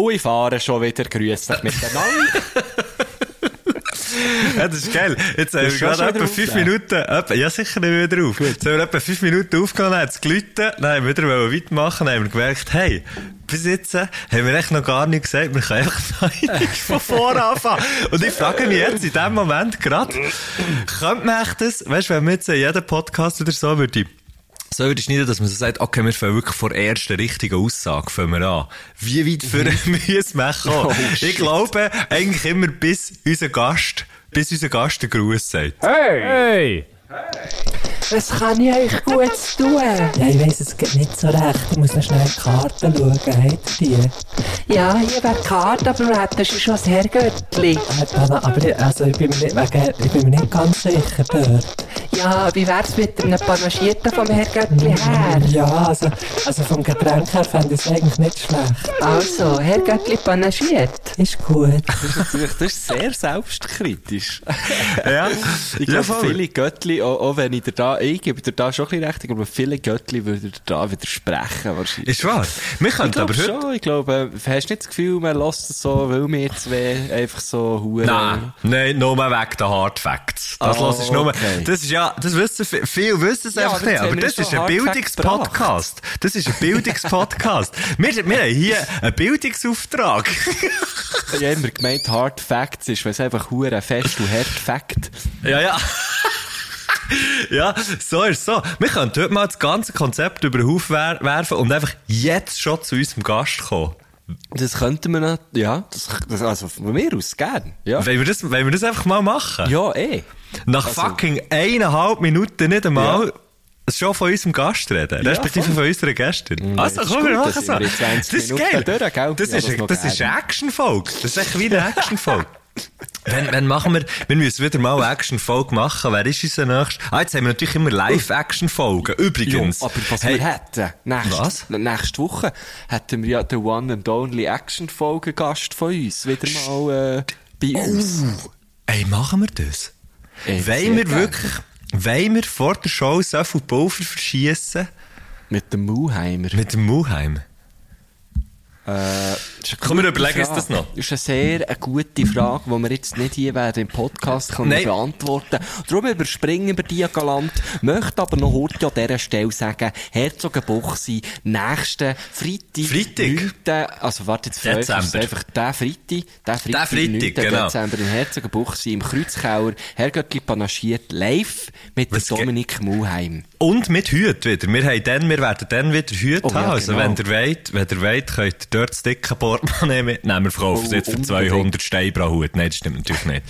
Und ich fahre schon wieder. Grüß dich miteinander. Ja, das ist geil. Jetzt haben wir gerade etwa fünf Minuten, etwa, ja sicher nicht wieder auf. Jetzt haben wir etwa fünf Minuten aufgenommen, hat es geläutet, dann haben wir wieder weitermachen, dann haben wir gemerkt, hey, bis jetzt äh, haben wir echt noch gar nicht gesagt, wir können einfach von vorne anfangen. Und ich frage mich jetzt in dem Moment gerade, könnte man echt das, weißt du, wenn wir jetzt jeden Podcast oder so würde so würde ich schneiden, dass man so sagt, okay, wir fangen wirklich vor der ersten richtigen Aussage fangen wir an. Wie weit für mhm. wir kommen? Oh, ich glaube, eigentlich immer bis unser Gast, bis unser Gast den Gruß sagt. Hey! Hey! Was kann ich euch gut tun? Ja, ich weiss, es geht nicht so recht. Ich muss noch schnell die Karten schauen. Habt ihr die? Ja, hier wäre die Karte, aber du hättest schon das Herrgöttli. Aber ich, also, ich, bin mir nicht, wegen, ich bin mir nicht ganz sicher dort. Ja, wie wär's mit einem Panagierten vom Herrgöttli her? Ja, also, also vom Getränk her fände ich es eigentlich nicht schlecht. Also, Herrgöttli panagiert. Ist gut. Das ist das ist sehr selbstkritisch. ja. Ich glaube, ja, viele Göttli, auch, auch, wenn ich dir da, ich gebe dir da schon ein bisschen recht, glaube, viele Göttli würden dir da widersprechen, wahrscheinlich. Ist wahr. Wir können aber heute... schon, ich glaube, hast du nicht das Gefühl, man lässt es so, weil wir zwei einfach so hure. Nein, nein, nur wegen der Hard Facts. Das oh, lass ich nur, okay. das ist ja, das wissen, viele wissen es ja, einfach nicht, aber das ist ein Bildungspodcast. Das ist ein Bildungspodcast. wir, wir haben hier einen Bildungsauftrag. ich habe immer gemeint, Hard Facts ist, weil es einfach hure fest und hart Fact. Ja, ja. ja, so ist es so. Wir können heute mal das ganze Konzept über den Haufen werfen und einfach jetzt schon zu unserem Gast kommen. Das könnten wir noch, ja, das, das, also von mir aus gern. Ja. Wollen wir das, wollen wir das einfach mal machen? Ja, eh. Nach also, fucking eineinhalb Minuten nicht einmal ja. schon von unserem Gast reden, ja, respektive voll. von unserer Gästin. Ja, also komm, wir machen so. Das ist geil. Das, ja, ist, das, das ist Action-Folge. Das ist echt wie eine Action-Folge. Wenn, wenn machen wir, wir müssen wieder mal eine Action-Folge machen. Wer ist unser nächster? Ah, jetzt haben wir natürlich immer Live-Action-Folgen. Übrigens. Ja, aber was hey, wir hätten, nächste, was? nächste Woche, hätten wir ja den One and Only Action-Folgen-Gast von uns wieder mal, äh, bei uns. Oh. Ey, machen wir das? Ey, wollen wir wirklich, wollen wir vor der Show so viel Pulver verschießen? Mit dem Muheimer. Mit dem Muheimer. Äh, Komm, wir überlegen uns das noch. Das ist eine sehr eine gute Frage, die wir jetzt nicht hier werden im Podcast können beantworten Darum überspringen wir die galant. Möchte aber noch heute an dieser Stelle sagen, Herzogenbuchsi, nächsten Freitag. Freitag? 9, also warte jetzt für Dezember. Euch, einfach der Freitag. Der Freitag, der Freitag genau. Dezember in Herzogenbuchsi im Kreuzkauer. Herrgöttli panaschiert live mit Was Dominik Muheim. Und mit Hüt wieder. Wir, haben dann, wir werden dann wieder Hüt oh, haben. Ja, also genau. wenn ihr wollt, wenn ihr wollt, könnt ihr dort das dicke Portemonnaie mitnehmen. Wir verkaufen es jetzt für 200 Steine pro Hut. Nein, das stimmt natürlich nicht.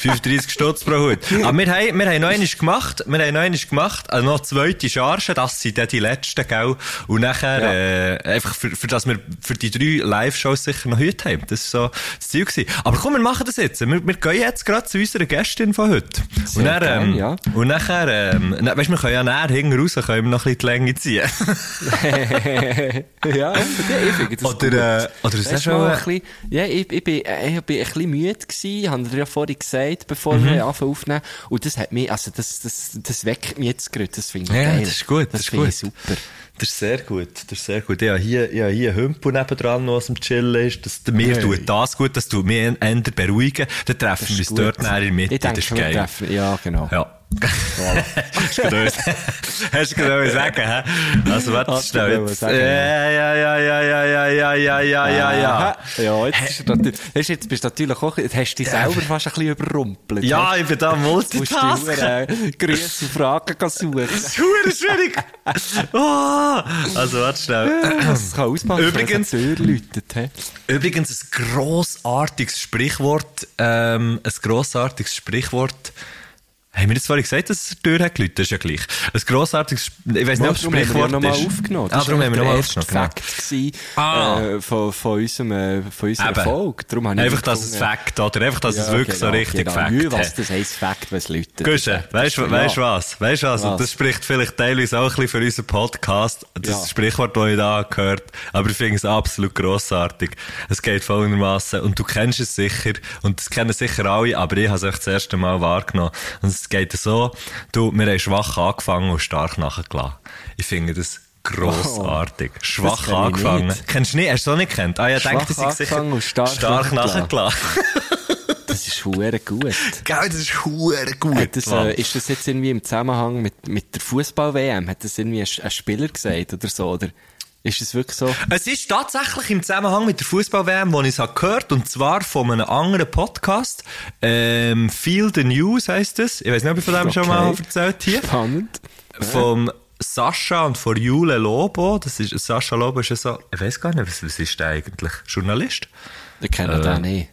35 Stutz pro Hut. Aber wir haben, wir haben noch einmal gemacht, wir haben noch einmal gemacht, also noch zweite Charge, das sind dann die letzten, gell? Und nachher, ja. äh, einfach für, für das wir für die drei Live-Shows sicher noch Hüt haben. Das ist so das Ziel gewesen. Aber komm, wir machen das jetzt. Wir, wir gehen jetzt gerade zu unserer Gästin von heute. Sehr und, dann, ähm, ja. und nachher, ähm, weißt, wir können ja näher hinten raus, können wir noch ein bisschen die Länge ziehen. ja, ich finde das Oder, äh, oder ist das schon ein bisschen, ja, ich, ich, bin, ich bin ein bisschen müde gewesen, haben dir ja vorhin gesagt, bevor mhm. wir anfangen aufnehmen. Und das hat mich, also das, das, das weckt mich jetzt gerade, das finde ich ja, geil. das ist gut, das, das ist gut. super. Das ist sehr gut, das ist sehr gut. Ja, hier, ja, hier ein Hümpel nebendran, was am Chillen ist. Das, mir hey. tut das gut, das tut mich eher beruhigen. Dann treffen wir uns dort näher in der Mitte, ich denke, das ist geil. Treffen, ja, genau. Ja. Hast du gerade sagen, hä? Also, warte, schnell. Ja, ja, ja, ja, ja, ja, ja, ja, ja, ja, ja. Ja, jetzt, ist natürlich, jetzt, bist du natürlich auch, jetzt hast du dich selber fast ein bisschen überrumpelt. Ja, ich bin da Multitask. Musst du äh, Grüße und Fragen suchen. Das ist schwierig. Oh. Also, warte schnell. Das kann ausmachen, übrigens, läutet, he? übrigens ein grossartiges Sprichwort, ähm, ein grossartiges Sprichwort, haben wir das vorhin gesagt, dass es Tür hat geläutet? Das ist ja gleich. Ein grossartiges, ich weiss nicht, ob es Sprichwort ist. Haben aufgenommen. Das ah, darum haben wir nochmal aufgenommen. Genau. Gewesen, ah. äh, von, von unserem, äh, von unserem Erfolg. Darum habe einfach, dass es Fakt, oder? Einfach, dass ja, es wirklich genau, so richtig genau. Fakt Mühe, was das heisst Fakt, wenn es läutet. Gusche, weißt du weißt was? Du was? was? Und das spricht vielleicht teilweise auch ein bisschen für unseren Podcast. Das ja. Sprichwort, das ich da gehört Aber ich finde es absolut grossartig. Es geht folgendermaßen und du kennst es sicher, und das kennen sicher alle, aber ich habe es euch das erste Mal wahrgenommen. Und es geht so, du, wir haben schwach angefangen und stark nachgelassen. Ich finde das Grossartig. Schwach kenn ich angefangen. nicht. Kennst du nicht? Hast du noch nicht gekannt? Ah ja, Schwach denke, das ist sicher angefangen und stark stark nachgelassen. Das ist hure gut. Geil, das ist hure gut. Das, äh, ist das jetzt irgendwie im Zusammenhang mit, mit der Fußball-WM? Hat das irgendwie ein, ein Spieler gesagt oder so? Oder ist es wirklich so? Es ist tatsächlich im Zusammenhang mit der Fußball-WM, wo ich es habe gehört, und zwar von einem anderen Podcast. Ähm, Feel the News heisst es. Ich weiß nicht, ob ich von dem schon mal Okay. erzählt hier. Spannend. Vom Sascha und von Jule Lobo. Das ist, Sascha Lobo ist ja so, ich weiß gar nicht, was, was ist der eigentlich? Journalist? Ich kenne den nicht.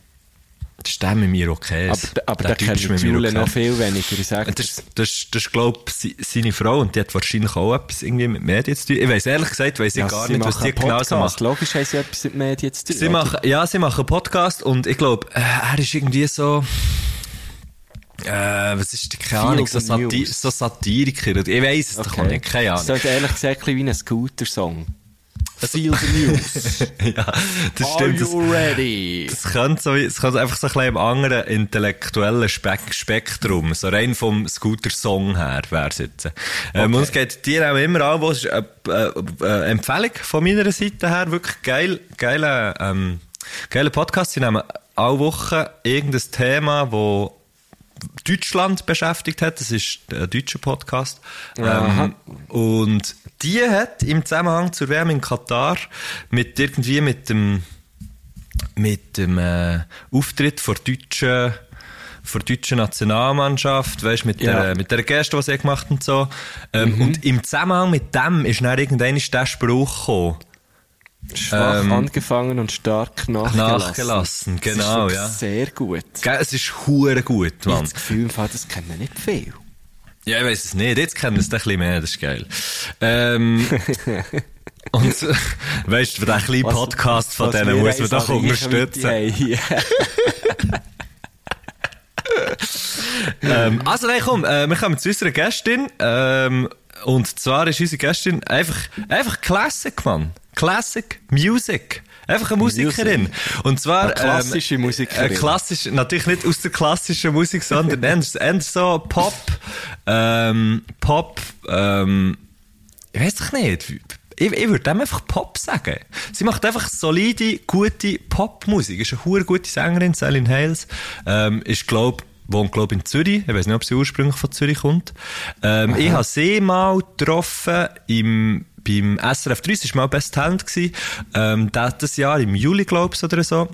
Das ist der mit mir okay. Aber, aber der kennt Jule noch viel weniger. Ich sage Das, das, das, das ist, glaube ich, seine Frau und die hat wahrscheinlich auch etwas irgendwie mit Medien zu tun. Ich weiß ehrlich gesagt, weiß ich gar nicht, was die genau so macht. Logisch haben sie etwas mit Medien zu tun. Sie machen, ja, sie machen einen Podcast und ich glaube, äh, er ist irgendwie so, äh, was ist, keine Ahnung, so, Sati so Satiriker. Ich weiß es doch auch nicht, keine Das Ahnung. ist ehrlich gesagt ein wie ein Scooter-Song. Feel the news. ja, das Are stimmt. Das, you ready? das könnte so, es könnte einfach so ein bisschen im anderen intellektuellen Spek Spektrum, so rein vom Scooter-Song her, wär's jetzt. Ähm, und es geht dir auch immer an, wo es ist eine, äh, Empfehlung von meiner Seite her, wirklich geil, geile, ähm, geile Podcast. Sie nehmen alle Wochen irgendein Thema, wo Deutschland beschäftigt hat. Das ist ein deutscher Podcast. Ähm, und die hat im Zusammenhang zur WM in Katar mit irgendwie mit dem mit dem äh, Auftritt vor deutschen vor der deutschen Nationalmannschaft, weißt, mit, Ja. der, mit der Geste, die sie gemacht und so. Ähm, Und im Zusammenhang mit dem ist dann irgendwann der Spruch gekommen. Schwach Ähm, angefangen und stark nachgelassen. Nachgelassen, genau, ja. Sehr gut. Gell, es ist hure gut, Ich habe Mann. das Gefühl, das kennen nicht viel. Ja, ich weiß es nicht. Jetzt kennen wir es ein bisschen mehr, das ist geil. Ähm, und, weißt du, für den kleinen Was- Podcast von denen wir muss man doch unterstützen. Haben. ähm, also nein, komm, äh, wir kommen zu unserer Gästin. Ähm, und zwar ist unsere Gästin einfach, einfach Classic, Mann. Classic Music. Einfach eine Musikerin. Und zwar, Eine klassische ähm, Musikerin. Eine klassische, natürlich nicht aus der klassischen Musik, sondern eher, so Pop, ähm, Pop, ähm, ich weiß doch nicht. Ich, ich würde dem einfach Pop sagen. Sie macht einfach solide, gute Popmusik. Ist eine hure gute Sängerin, Celine Hales. Ähm, ist, glaub, wohnt, glaub, in Zürich. Ich weiß nicht, ob sie ursprünglich von Zürich kommt. Ähm, ich habe sie mal getroffen im, beim SRF 3. Das war mal Best Talent. gewesen. Ähm, das Jahr, im Juli, glaub ich, oder so.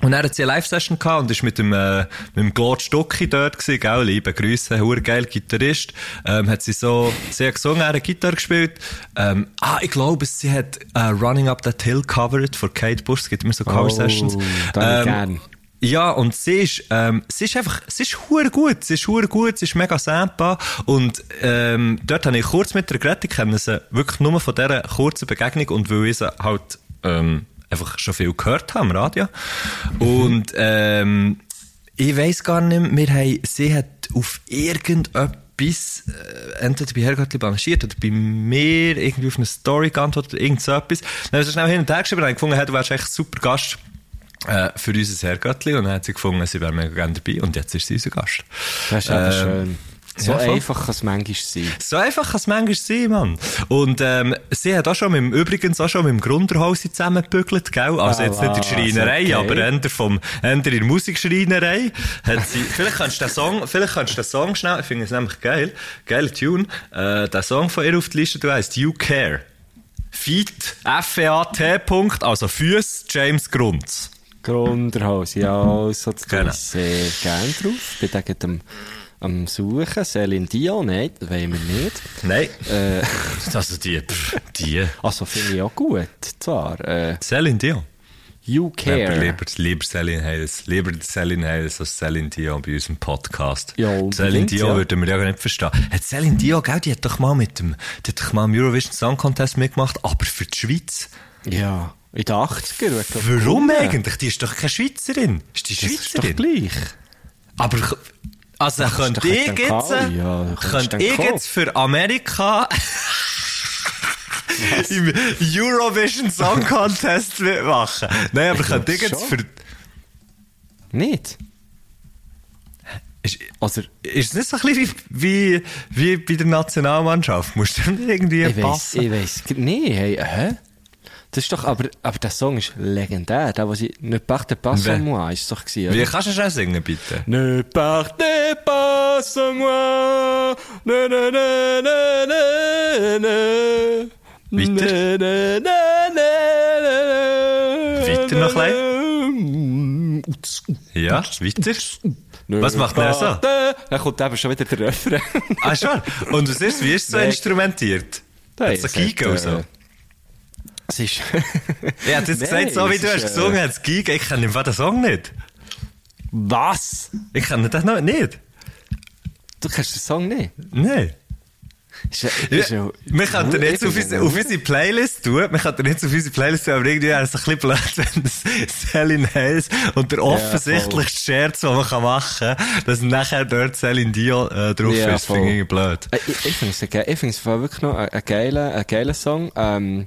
Und dann hat sie eine Live-Session gehabt und ist mit dem, äh, mit dem Claude Stucki dort gewesen, gell, liebe Grüße, geil Gitarrist. Ähm, hat sie so, sie hat gesungen, er hat Gitarre gespielt. Ähm, ah, ich glaube, sie hat äh, Running Up That Hill covered von Kate Bush, es gibt immer so Cover-Sessions. Oh, ich gern. Ja, und sie ist, ähm, sie ist einfach, sie ist hure gut, sie ist hure gut, sie ist mega sampa. Und ähm, dort habe ich kurz mit der Greti kennen sie wirklich nur von dieser kurzen Begegnung und weil ich sie halt ähm, einfach schon viel gehört habe am Radio. Und ähm, ich weiß gar nicht mehr, wir haben, sie hat auf irgendetwas äh, entweder bei Herrgöttli balanciert oder bei mir irgendwie auf eine Story geantwortet oder irgend so etwas. Dann haben sie schnell hin und her geschrieben und gefunden, hey, du wärst echt super Gast äh, für unser Herrgöttli und dann hat sie gefunden, sie wäre mega gerne dabei und jetzt ist sie unser Gast. Das ist aber Ähm, schön. So ja, einfach kann es manchmal sein. So einfach kann es manchmal sein, Mann. Und ähm, sie hat auch schon mit dem, übrigens auch schon mit dem Grunderhausi zusammengebügelt, gell? Also Ah, jetzt nicht in der Schreinerei, okay. aber eher, vom, eher in der Musikschreinerei. Hat sie, vielleicht kannst du den Song, vielleicht kannst du den Song schnell, ich finde es nämlich geil, geiler Tune, äh, den Song von ihr auf die Liste, du heisst You Care. Feat, F-E-A-T, Punkt, also Füss, James Grunds. Grunderhaus, ja, also das Genau. sehr gerne drauf. Bin da gerade am, Suchen. Celine Dion, nein, das wollen wir nicht. Nein. Äh, Also die, pff, die. also finde ich auch gut, zwar. Äh, Celine Dion. you Care. lieber, lieber Celine Hales. Lieber Celine Hales als Celine Dion bei unserem Podcast. Ja, Celine Dion ja. würden wir ja gar nicht verstehen. Hat Celine Dion, gell, die hat doch mal mit dem, die hat doch mal im Eurovision Song Contest mitgemacht, aber für die Schweiz. Ja, in den 80er. wird glaub ich, Warum gewonnen. eigentlich? Die ist doch keine Schweizerin. Ist die Das ist doch Schweizerin? gleich. aber, also, doch ich mit jetzt, Kali, ja, ich Kali. jetzt für Amerika im Eurovision Song Contest mitmachen? Nein, aber ich glaub jetzt schon. für, Nicht? Ist, Also, ist es nicht so ein bisschen wie, wie, wie bei der Nationalmannschaft? Musst du irgendwie ich weiss, passen? ich weiss, nee, hey, hä? Das ist doch, aber, aber der Song ist legendär. Der, wo sie, ne partez pas sans moi, ist es doch gewesen, Wie oder? kannst du schnell singen, bitte? Ne partez pas sans moi, ne, ne, ne, ne, ne, ne. Weiter? Ne, ne, ne, ne, ne, Weiter noch ein Ja, weiter. Was macht der so? Dann kommt eben schon wieder der Refrain. Ah, schon. Und was ist, wie ist es so instrumentiert? Hat es Giga hat, und so? Es ist... Ja, hat Nein, gesagt, so wie du hast äh, gesungen, hat es Giga. Ich kenne den Song nicht. Was? Ich kenne den noch nicht. Du kennst den Song nicht? Nein. Ist, ist ja, Wir könnten jetzt auf unsere, auf unsere Playlist tun. Wir könnten jetzt auf unsere Playlist tun, aber irgendwie wäre es ein bisschen blöd, wenn das Celine Hayes und der offensichtlichste Scherz, den man kann machen kann, dass nachher dort Celine Dion äh, drauf Ja, ist, finde ich blöd. Äh, Ich, ich finde es ein ge- ich finde es wirklich noch ein, ein geiler, ein geiler Song. Ähm,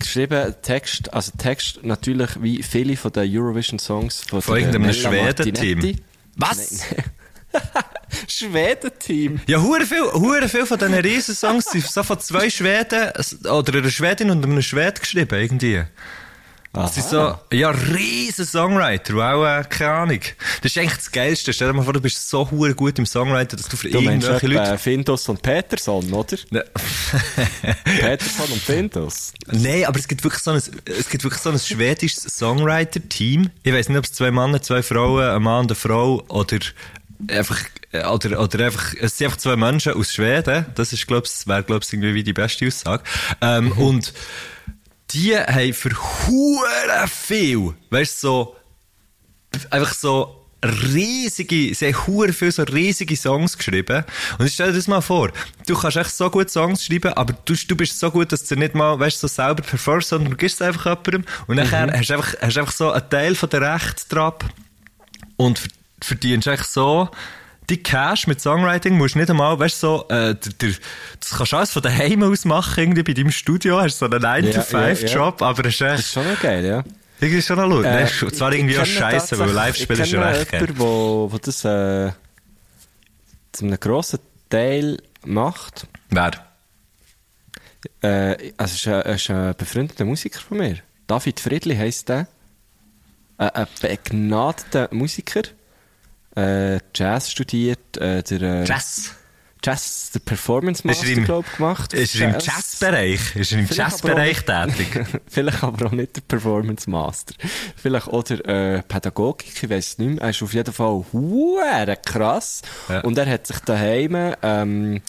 geschrieben, Text, also Text natürlich wie viele von den Eurovision Songs von, Von irgendeinem Schweden-Team. Was? Schweden-Team? Ja, hure viel, hure viel von diesen Riesensongs sind so von zwei Schweden, oder einer Schwedin und einem Schwed geschrieben, irgendwie. Das sind so, ja, riesen Songwriter, auch, äh, keine Ahnung. Das ist eigentlich das Geilste. Stell dir mal vor, du bist so hure gut im Songwriter, dass du für Du irgendwelche Leute... Findus und Peterson, oder? Ne- Peterson und Findus. Nein, aber es gibt wirklich so ein, es gibt wirklich so ein schwedisches Songwriter-Team. Ich weiß nicht, ob es zwei Männer, zwei Frauen, ein Mann und eine Frau oder einfach, äh, oder, oder einfach, es sind einfach zwei Menschen aus Schweden. Das ist, glaub's, wäre, glaub's, irgendwie wie die beste Aussage. Ähm, Und die haben für hure viel, weißt du, so, einfach so riesige, sie haben hure viel so riesige Songs geschrieben. Und ich stell dir das mal vor, du kannst echt so gut Songs schreiben, aber du, du bist so gut, dass du nicht mal, weißt so selber performst, sondern du gibst es einfach jemandem und nachher hast du einfach, hast einfach so einen Teil von der Rechte drauf und ver- verdienst echt so die Cash mit Songwriting musst du nicht einmal, weißt du, so, äh, der, der, das kannst du alles von daheim aus machen, irgendwie bei deinem Studio, hast so einen Ja, 9-to-5-Job, aber es ist Das ist schon noch geil, ja. irgendwie ist schon noch lustig. Äh, ne? Zwar irgendwie auch ich scheiße, weil Live-Spielen ist ja recht Ich geil. jemanden, wo, wo das äh, zu einem grossen Teil macht. Wer? Äh, also es ist ein, es ist ein befreundeter Musiker von mir. David Friedli heisst der. Äh, ein begnadeter Musiker. Äh, Jazz studiert, äh, der, äh, Jazz. Jazz, der Performance Ist Master, er im- glaub ich, gemacht. Ist er im Jazz. Jazzbereich? Ist er im Jazzbereich tätig? Vielleicht aber auch nicht der Performance Master. Vielleicht auch der äh, Pädagogik, ich weiß es nicht mehr. Er ist auf jeden Fall huere krass. Ja. Und er hat sich daheim ähm,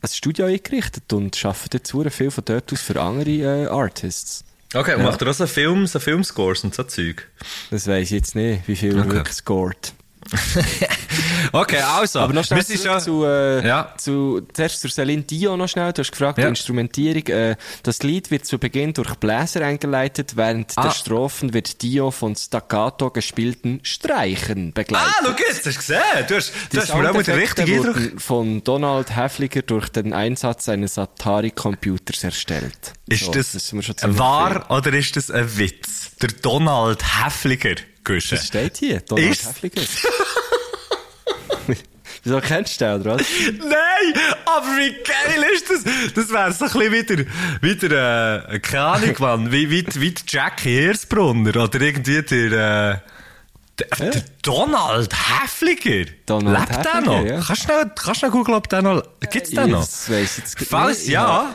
ein Studio eingerichtet und arbeitet jetzt viel von dort aus für andere äh, Artists. Okay, und macht er auch so Film, so Filmscores und so Zeug? Das weiss ich jetzt nicht, wie viel er Okay. wirklich scored. Okay, also. Aber noch schnell schon- zu, äh, Ja. zu, zuerst zur Celine Dion noch schnell. Du hast gefragt, Ja. die Instrumentierung. Äh, das Lied wird zu Beginn durch Bläser eingeleitet, während Ah. der Strophen wird Dio von staccato gespielten Streichern begleitet. Ah, schau jetzt, hast du gesehen? Du hast, du hast mir auch den richtigen Eindruck. von Donald Häfliger durch den Einsatz eines Atari-Computers erstellt. Ist So, das, ziemlich wahr oder ist das ein Witz? Der Donald Häfliger, Viel. Das steht hier, Donald Häfliger. Wieso kennst du den, oder was? Nein, aber wie geil ist das? Das wäre so ein bisschen wieder, wieder, äh, keine Ahnung, Mann, wie, wie, wie der Jackie Hirsbrunner oder irgendwie der, äh, der, der Donald Häfliger. Donald Lebt der Häfliger, noch? ja. Kannst du noch, kannst du noch googeln, ob der noch, gibt's den noch? Ich jetzt Falls nicht. ja.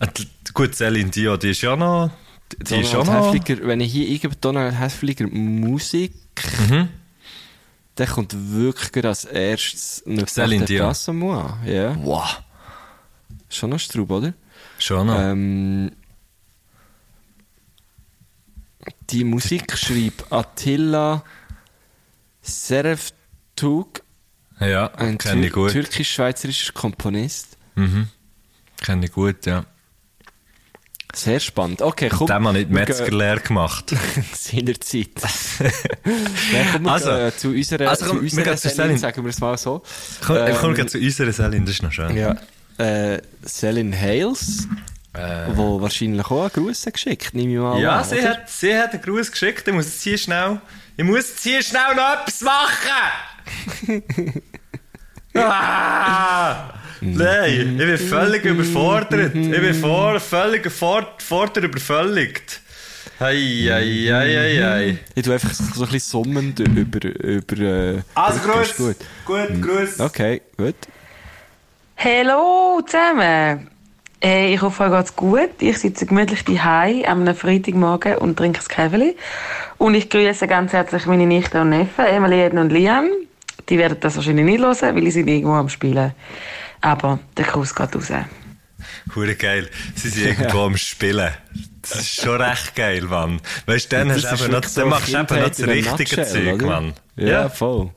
Äh, Gut, Celine Dion, die ist ja noch, ist Donald noch, Häfliger, wenn ich hier eingebe, Donald Häfliger Musik, Mhm. dann kommt wirklich als erstes eine Celine Dion. Moi. Ja, wow, schon noch Straub, oder? schon noch. Ähm, die Musik schrieb Attila Serevtug, ja, ein kenne ich Tür türkisch-schweizerischer Komponist. Mhm. Kenne ich gut, ja. Sehr spannend. Okay, komm. Den haben nicht wir gehen- Metzgerlehre gemacht. Seinerzeit. Dann kommen wir Also, äh, zu unserer, also komm, wir unserer zu Sendung, Celine. sagen wir es mal so. Komm, ähm, komm Ähm, gleich zu unserer Celine, das ist noch schön. Ja. Äh, Celine Hales, Äh. wo wahrscheinlich auch einen Gruß geschickt, nehme ich mal Ja, an. sie oder? hat, sie hat einen Gruß geschickt. Ich muss jetzt hier schnell, ich muss jetzt hier schnell noch etwas machen! Ah! Nein, ich bin völlig überfordert. Ich bin vor, völlig fordert übervölligt. Hei, hei, hei, hei, hei. Ich tue einfach so ein bisschen summend über... über äh, Also, grüß. Gut. Gut, grüß. Okay, gut. Hallo zusammen! Äh, ich hoffe, euch geht's gut. Ich sitze gemütlich daheim am einem Freitagmorgen und trinke ein Käfeli. Und ich grüße ganz herzlich meine Nichte und Neffen, Emily, Eden und Liam. Die werden das wahrscheinlich nicht hören, weil sie sind irgendwo am Spielen. Aber der Kuss geht raus. Hure geil. Sie sind irgendwo am Spielen. Das ist schon recht geil, Mann. Weißt du, dann, hast eben noch, so dann machst du eben noch das richtige Zeug? Mann. Ja, voll.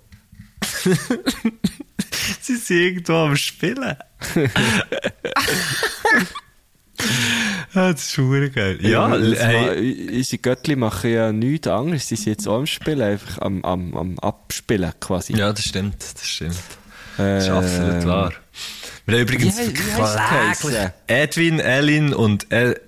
Sie sind irgendwo am Spielen. Ah, das ist hure geil. Ja, das hey, unsere Göttli machen ja nichts anderes. Die sind jetzt auch am Spielen, einfach am, am, am Abspielen quasi. ja, das stimmt, das stimmt. Das ist absolut wahr. Wir haben übrigens geheissen? Edwin, Elin und El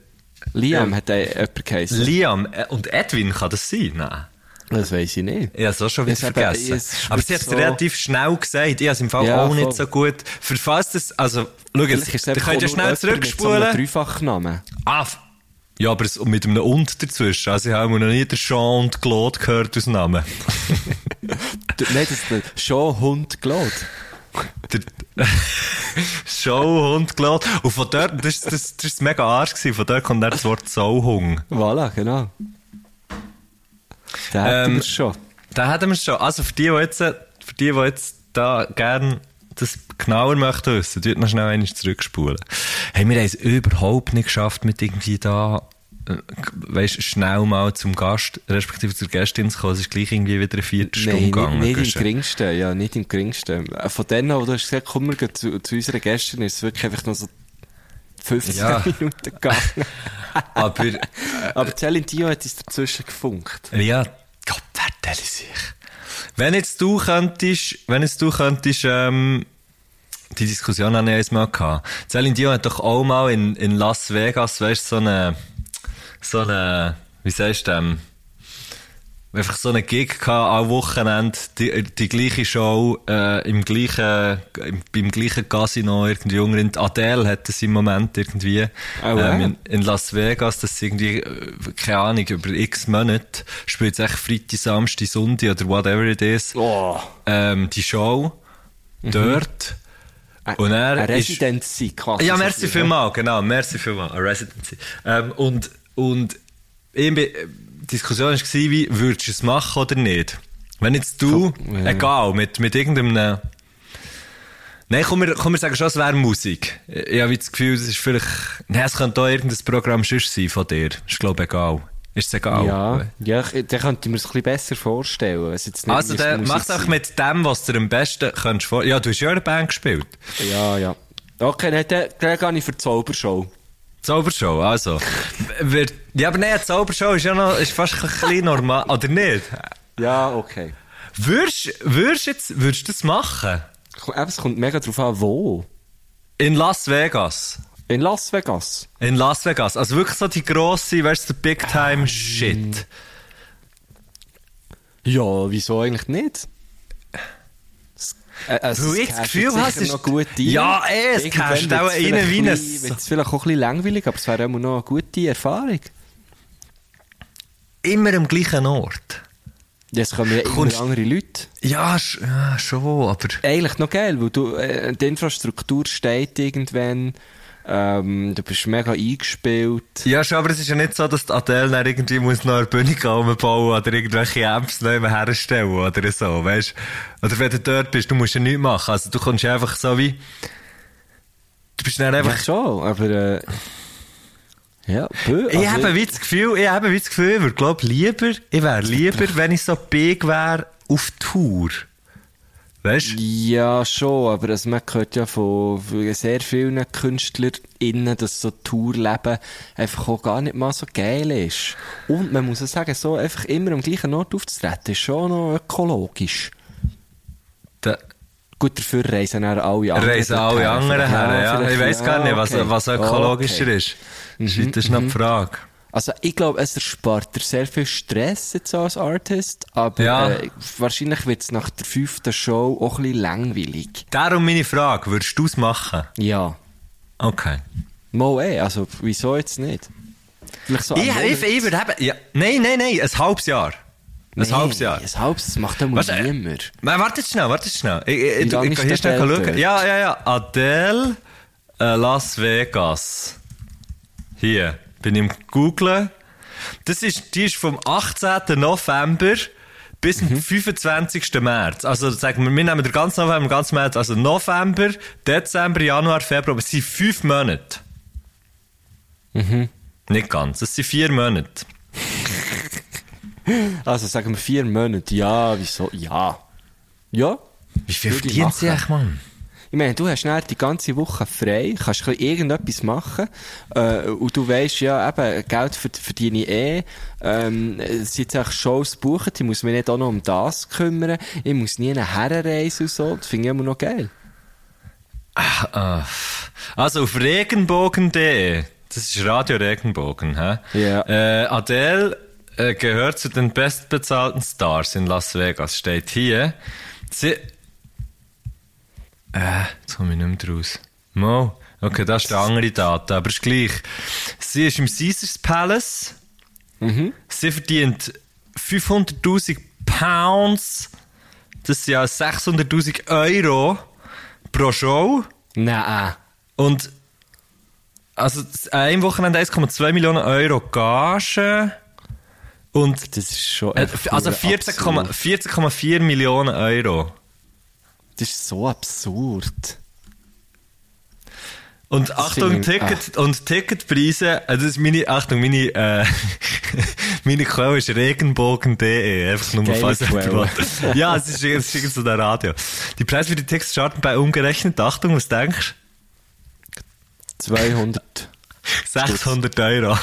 Liam Ja. hat jemand geheißen. Liam äh, und Edwin kann das sein? Nein. das weiss ich nicht. Ich habe es auch schon wieder Es eben- vergessen. es ist Aber sie hat es so- relativ schnell gesagt. Ich habe es im Fall Ja, auch nicht voll. so gut. Für fast das, also, schau Vielleicht ist jetzt, es könnt ja schnell jemand mit so zurückspulen. Dreifachnamen. ah, ja, aber es, mit einem Und dazwischen. Also, ich habe noch nie den Jean und Claude gehört aus Namen. Nein, das ist der schon Hund Claude. Der Show und von dort, das, das, das ist mega arsch gewesen. Von dort kommt das Wort Sauhung. Voilà, genau. Da hätten Ähm, wir es schon. Da hätten wir es schon. Also für die, die jetzt, für die, die jetzt da gern das genauer möchten wissen, tut noch schnell einmal zurückspulen. Hey, wir haben es überhaupt nicht geschafft, mit irgendwie da, äh, weisst, schnell mal zum Gast, respektive zur Gästin zu kommen. Es ist gleich irgendwie wieder eine Viertelstunde Nein, nicht, gegangen. nicht im gell? geringsten, ja, nicht im geringsten. Äh, Von denen, wo du hast gesagt, komm, wir gehen zu, zu unseren Gästen, ist es wirklich einfach nur so 15 Ja. Minuten gegangen. Aber, äh, Aber Dio hat uns dazwischen gefunkt. ja, Gott, wer sich. Wenn jetzt du könntest, wenn jetzt du könntest, ähm, die Diskussion habe ich einmal gehabt. Celine Dion hat doch auch mal in, in Las Vegas, weißt du, so eine, so eine, wie sagst du, ähm, einfach so eine Gig gehabt, am Wochenende, die, die gleiche Show, äh, im gleichen, im, beim gleichen Casino irgendwie unten. Adele hat es im Moment irgendwie, Oh, ähm, in, in Las Vegas, das ist irgendwie, äh, keine Ahnung, über x Monate, spielt es echt Freitag, Samstag, Sonntag oder whatever it is, Oh. ähm, die Show, dort, und er Eine ist- Residency quasi. ja, merci so, vielmal, genau, merci vielmal, eine Residency. Ähm, und, und, eben, die Diskussion war, wie, würdest du es machen oder nicht? Wenn jetzt du, Ja. egal, mit, mit irgendeinem, Nein, komm, wir, komm, wir sagen schon, es wäre Musik. Ich, habe das Gefühl, es ist vielleicht, nein, es könnte auch irgendein Programm sonst sein von dir. Ist, glaube ich, egal. Ist es egal? Ja, ja, dann könnte ich mir es ein bisschen besser vorstellen. Es jetzt nicht Also, dann Musik mach's auch mit dem, was dir am besten könntest vor, ja, du hast ja eine Band gespielt. Ja, ja. Okay, dann, dann, dann gehe ich für die Zaubershow. Zaubershow, also. Wird, ja, aber nein, Zaubershow ist ja noch, ist fast ein bisschen normal, oder nicht? Ja, okay. Würdest, du das machen? Es kommt mega drauf an, wo. In Las Vegas. In Las Vegas. In Las Vegas. Also wirklich so die grosse, weißt du, Big Time Shit. Ja, wieso eigentlich nicht? Es- äh, also, Weil es ich das Gefühl es ist- noch gut. Ja, eh, es wird's auch rein wie ein bisschen- wird's vielleicht auch ein bisschen langweilig, aber es wäre immer noch eine gute Erfahrung. Immer am gleichen Ort. Jetzt kommen ja immer Kommst- andere Leute. Ja, ja schon, aber... Eigentlich noch geil, weil du, äh, die Infrastruktur steht irgendwann, ähm, du bist mega eingespielt. Ja, schon, aber es ist ja nicht so, dass die Adele dann irgendwie muss noch eine Bühne bauen oder irgendwelche Amps neu herstellen oder so, weißt Oder wenn du dort bist, du musst ja nichts machen. Also du kommst einfach so wie... Du bist dann einfach... Ja, schon, aber, äh, ja, bö, Ich also- habe wie das Gefühl, ich habe wie das Gefühl, ich würde, glaub, lieber, ich wäre lieber, wenn ich so big wäre, auf Tour. Weißt du? Ja, schon, aber also man hört ja von sehr vielen KünstlerInnen, dass so Tourleben einfach auch gar nicht mal so geil ist. Und man muss auch sagen, so einfach immer am gleichen Ort aufzutreten, ist schon noch ökologisch. Da Gut, dafür reisen dann alle anderen. reisen alle anderen her, ja. Ich weiss gar nicht, was, was ökologischer ist. Das ist, das ist noch die Frage. Also, ich glaube, es erspart dir sehr viel Stress jetzt als Artist, aber Ja. äh, wahrscheinlich wird es nach der fünften Show auch ein bisschen langweilig. Darum meine Frage, würdest du es machen? Ja. Okay. Mal eh, also, wieso jetzt nicht? Vielleicht so Ich, ich, ich würde haben, ja, nein, nein, nein, ein halbes Jahr. Ein Nee, halbes Jahr. Ein halbes, das macht ja Was, äh, niemand. Nein, warte schnell, warte schnell. Ich, ich, ich, ich, kann hier schnell schauen. Ja, ja, ja. Adele, äh, Las Vegas. Hier, bin ich im Googlen. Das ist, die ist vom 18. November bis Mhm. zum 25. März. Also sagen wir, wir nehmen den ganzen November, den ganzen März. Also November, Dezember, Januar, Februar. Es sind fünf Monate. Mhm. Nicht ganz, es sind vier Monate. Also, sagen wir vier Monate. Ja, wieso? Ja. Ja. Wie viel verdient sie eigentlich, Mann? Ich meine, du hast dann die ganze Woche frei, kannst irgendetwas machen, äh, und du weisst ja eben, Geld für, für deine Ehe, ähm, es sind jetzt auch Shows buchen, ich muss mich nicht auch noch um das kümmern, ich muss nie eine Herrenreise und so, das finde ich immer noch geil. Ah. Also auf regenbogen.de, das ist Radio Regenbogen, hä? Ja. Äh, Adele äh, gehört zu den bestbezahlten Stars in Las Vegas, steht hier. Sie. Äh, jetzt komme ich nicht mehr raus. Mo. Okay, das ist eine andere Daten, aber ist gleich. Sie ist im Caesars Palace. Sie verdient 500.000 Pounds. Das sind ja 600.000 Euro pro Show. Nein. Und also einem Wochenende 1,2 Millionen Euro Gage und Das ist schon äh, also nur 14,4 absurd. 14,4 Millionen Euro. Das ist so absurd. Und Achtung, finde ich- ah. Ticket, und Ticketpreise, also das ist meine, Achtung, meine, äh, meine Quelle ist regenbogen.de, einfach nur mal falls. Ja, es ist, es ist so der Radio. Die Preise für die Tickets starten bei umgerechnet, Achtung, was denkst 200. du? 600 Euro.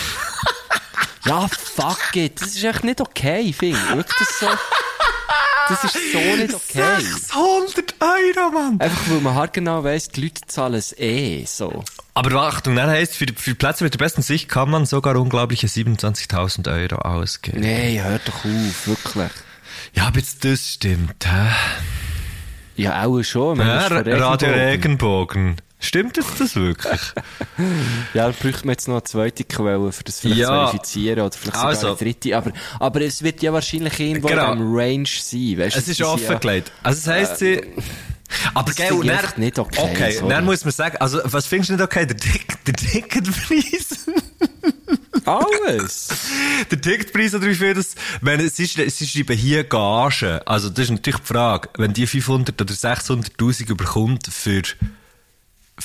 Ja, fuck it. Das ist echt nicht okay, Fing. Schau das so. Das ist so nicht okay. 600 Euro, Mann! Einfach weil man halt genau weiss, die Leute zahlen es eh so. Aber Achtung, dann heisst, für die, für Plätze mit der besten Sicht kann man sogar unglaubliche 27.000 Euro ausgeben. Nee, hör doch auf, wirklich. Ja, aber jetzt das stimmt, hä? Ja, auch schon. Man Ja, Radio Regenbogen. Regenbogen. Stimmt jetzt das wirklich? Ja, da bräuchte man jetzt noch eine zweite Quelle, für das vielleicht Ja. zu verifizieren, oder vielleicht sogar Also. eine dritte. Aber, aber es wird ja wahrscheinlich irgendwo Genau. diesem Range sein, weißt du? es ist offengelegt. Also das heisst, sie... Aber das ich dann- nicht okay, Okay, sorry. dann muss man sagen, also was findest du nicht okay? Der, Tick, der Ticketpreis? Ja, alles. der Ticketpreis oder wie viel das... Wenn, sie, sie schreiben hier Gage. Also das ist natürlich die Frage, wenn die 500 oder 600'000 überkommt für...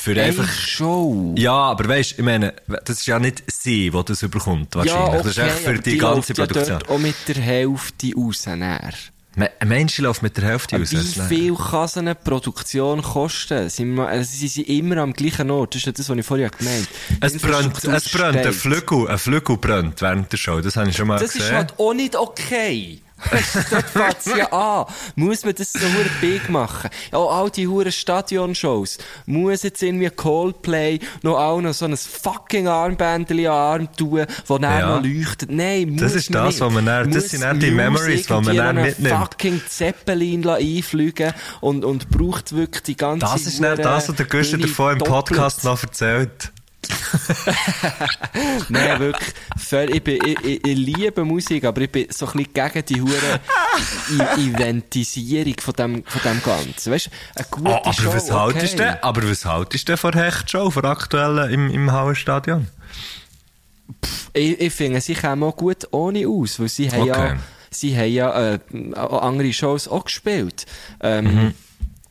Für einfach... Eine Show. Ja, aber weißt, ich meine, das ist ja nicht sie, die das überkommt, wahrscheinlich. Ja, okay, das ist echt für aber die, ganze ja Produktion. dort auch mit der Hälfte raus. näher. Ein Mensch läuft mit der Hälfte raus. das Wie viel kann so eine Produktion kosten? Also sie sind immer am gleichen Ort. Das ist ja das, was ich vorher gemeint habe. Es brennt, es brennt, ein. Flügel, ein Flügel brennt während der Show, das habe ich schon mal Das gesehen. ist halt auch nicht okay. Dort fängt ja an. Muss man das so hure big machen? Ja, all die hure Stadionshows. Muss jetzt irgendwie Coldplay noch auch noch so ein fucking Armbändchen an Arm tun, wo dann Ja. noch leuchtet? Nein, muss Das ist man das, nicht. was man dann- das Muss sind dann die Memories, die man dann mitnimmt. fucking Zeppelin einfliegen und, und braucht wirklich die ganze das ist nicht das, was der Güster davon im. Podcast noch erzählt. Nein, wirklich. Völ- Ich, bin, ich, ich, ich liebe Musik, aber ich bin so ein bisschen gegen die hure Eventisierung von dem, von dem Ganzen. Weißt eine gute Oh, aber Show, was haltest okay. du, aber was haltest du von Hechtshow, von aktuellen im, im Hauerstadion? Ich, ich finde, sie kommen auch gut ohne aus, weil sie haben Okay. ja, sie haben ja, äh, auch andere Shows auch gespielt. Ähm, Mhm.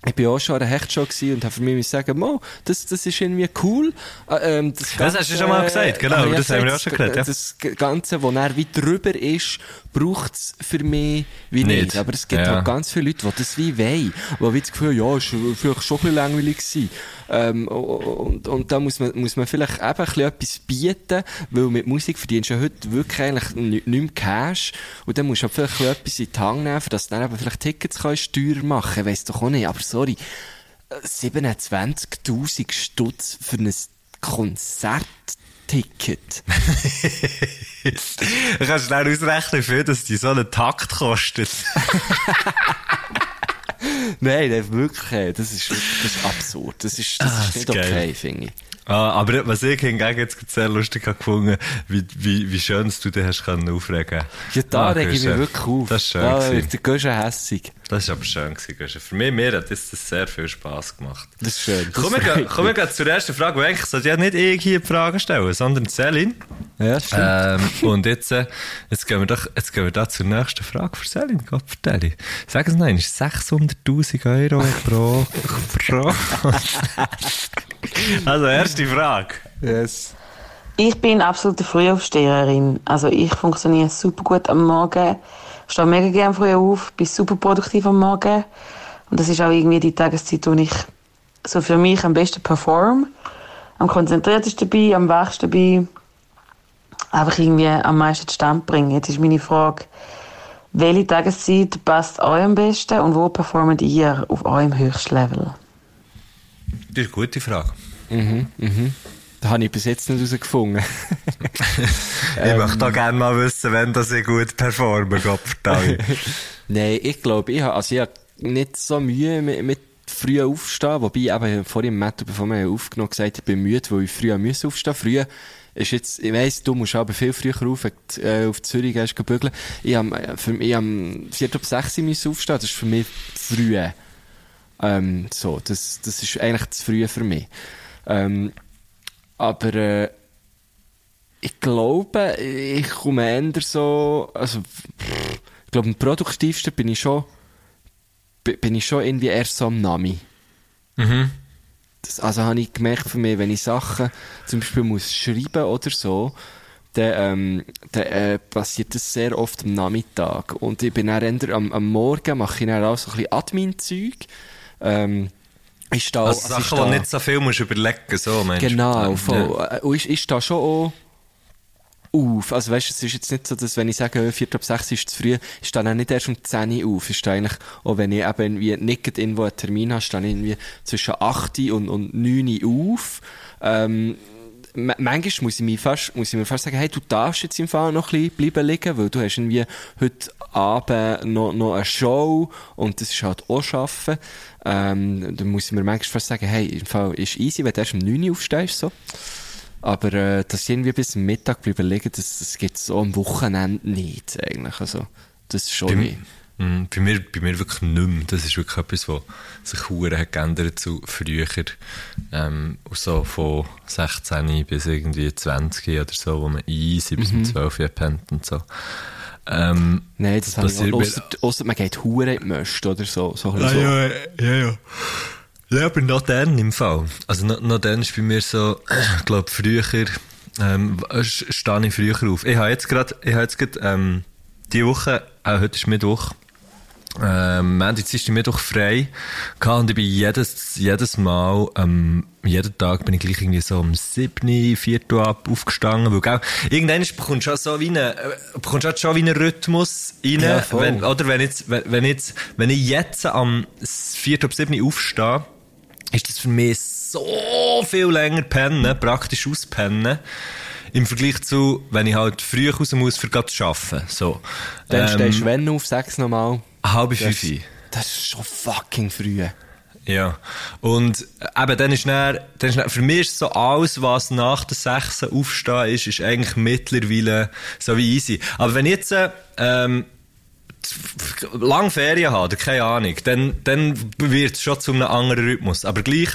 Ich bin auch schon an einer Hechtshow und habe für mich sagen, Mo, das, das ist irgendwie cool. Äh, ähm, das, Das hast du schon mal gesagt, genau, ich das haben wir auch schon geredet, ja. Das Ganze, wo er wie drüber ist, braucht es für mich wie nicht. Nicht. Aber es gibt Ja. halt ganz viele Leute, die das wie wollen. Die wie das Gefühl ja, ist vielleicht schon ein bisschen langweilig gewesen. Ähm, und, und da muss man, muss man vielleicht eben ein bisschen etwas bieten, weil mit Musik verdienst du ja heute wirklich eigentlich nicht, mehr Cash. Und dann musst du halt vielleicht ein bisschen etwas in die Hand nehmen, dass du dann eben vielleicht Tickets kannst teuer machen kannst. Weiss doch auch nicht. Aber sorry, äh, 27.000 Stutz für ein Konzert Ticket. du kannst schnell ausrechnen, wie viel das die so einen Takt kostet. Nein, das wirklich, das ist, das ist absurd. Das ist, das Ah, ist nicht okay, finde ich. Ah, aber was ich hingegen jetzt sehr lustig gefunden, wie, wie, wie schön du dich hast können aufregen. Ja, da Ah, rege ich mich wirklich auf. Das ist schön Da gewesen. wird der hässig. Das ist aber schön gewesen. Für mich, mir hat das, das sehr viel Spass gemacht. Das ist schön. Das Kommen wir, kommen wir zur ersten Frage, weil eigentlich sollte ja nicht ich hier die Fragen stellen, sondern Selin. Ja, stimmt. Ähm, und jetzt, äh, jetzt gehen wir doch, jetzt gehen wir da zur nächsten Frage für Selin, Gott vertelle. Sag es noch einmal, 600.000 Euro pro, pro. also, erste Frage. Yes. Ich bin absolute Frühaufsteherin. Also ich funktioniere super gut am Morgen. Stehe mega gerne früh auf, bin super produktiv am Morgen. Und das ist auch irgendwie die Tageszeit, wo ich so für mich am besten perform. Am konzentriertesten bin, am wachsten bin. Einfach irgendwie am meisten Stand bringen. Jetzt ist meine Frage, welche Tageszeit passt euch am besten und wo performt ihr auf eurem höchsten Level? Das ist eine gute Frage. Das habe ich bis jetzt nicht herausgefunden. Ich möchte auch gerne mal wissen, wenn das ich gut performe, Gott. Nein, ich glaube, ich habe, also ich habe nicht so Mühe mit, mit früh aufstehen, wobei ich eben vorhin im Mathe, bevor wir aufgenommen gesagt ich bin müde, weil ich früh müssen aufstehen. Früh ist jetzt, ich weiss, du musst aber viel früher auf, äh, auf Zürich gehst, bügeln. Ich am, äh, für, ich am 4 ab 6 müssen aufstehen, das ist für mich früh. Ähm, so, das, das ist eigentlich zu früh für mich. Ähm, aber, äh, ich glaube, ich komme eher so, also, pff, ich glaube, am produktivsten bin ich schon, bi- bin ich schon irgendwie erst so am Nami. Das, also habe ich gemerkt für mich, wenn ich Sachen zum Beispiel muss schreiben oder so, dann, ähm, dann äh, passiert das sehr oft am Nachmittag. Und ich bin dann eher am, am Morgen, mache ich dann auch so ein bisschen Admin-Zeug. Ähm, ich stehe, Also Sachen, die nicht so viel musst überlegen, so meinst du? Genau, Ja. voll. Äh, Und ich, ich stehe schon auch auf. Also weißt, es ist jetzt nicht so, dass wenn ich sage, 4 ab 6 ist zu früh, ich stehe dann nicht erst um 10 Uhr auf. Ich stehe eigentlich, auch wenn ich eben irgendwie nicht irgendwo einen Termin habe, stehe ich irgendwie zwischen 8 und, und 9 Uhr auf. Ähm, manchmal muss ich, mir fast, muss ich mir fast sagen, hey, du darfst jetzt im Fall noch ein bisschen bleiben liegen, weil du hast irgendwie heute Abend noch, noch eine Show und das ist halt auch Arbeiten. Ähm, dann muss ich mir manchmal fast sagen, hey, im Fall ist easy, wenn du erst um 9 Uhr aufstehst, so. Aber äh, dass ich irgendwie bis zum Mittag bleiben liegen, das, das gibt es so am Wochenende nicht, eigentlich. Also, das ist schon wie... Mm, Bei mir, bei mir wirklich nicht mehr. Das ist wirklich etwas, was sich hat geändert zu früher. Ähm, so von 16 bis irgendwie 20 oder so, wo man easy bis um 12 Uhr pennt und so. Ähm, Nein, das, das habe ich ausser, ausser man geht hure in die Möste oder so. so, bisschen so. ja, ja, ja. Ja, aber noch dann im Fall. Also noch, noch dann ist bei mir so, ich glaube, früher, ähm, st- stehe ich früher auf. Ich habe jetzt gerade, ich habe jetzt gerade, ähm, die Woche, auch heute ist Mittwoch, ähm, Montag, Dienstag, Mittwoch frei gehabt und ich bin jedes, jedes Mal, ähm, jeden Tag bin ich gleich irgendwie so um 7, 4 Uhr ab aufgestanden, weil, gell, irgendwann bekommst du so wie einen, äh, bekommst schon wie einen Rhythmus rein, Ja, wenn, oder? Wenn jetzt, wenn, wenn jetzt, wenn ich jetzt am 4 ab 7 aufstehe, ist das für mich so viel länger pennen, praktisch auspennen, im Vergleich zu, wenn ich halt früh raus muss, für grad zu arbeiten, so. Dann Ähm, stehst du wenn auf, sag's nochmal. halbe Das, fünf. das ist schon fucking früh. Ja. Und äh, eben, dann ist dann, dann ist dann, für mich ist so alles, was nach der 6 aufstehen ist, ist eigentlich mittlerweile so wie easy. Aber wenn ich jetzt, äh, ähm, z- lang Ferien habe, keine Ahnung, dann, dann wird es schon zu einem anderen Rhythmus. Aber gleich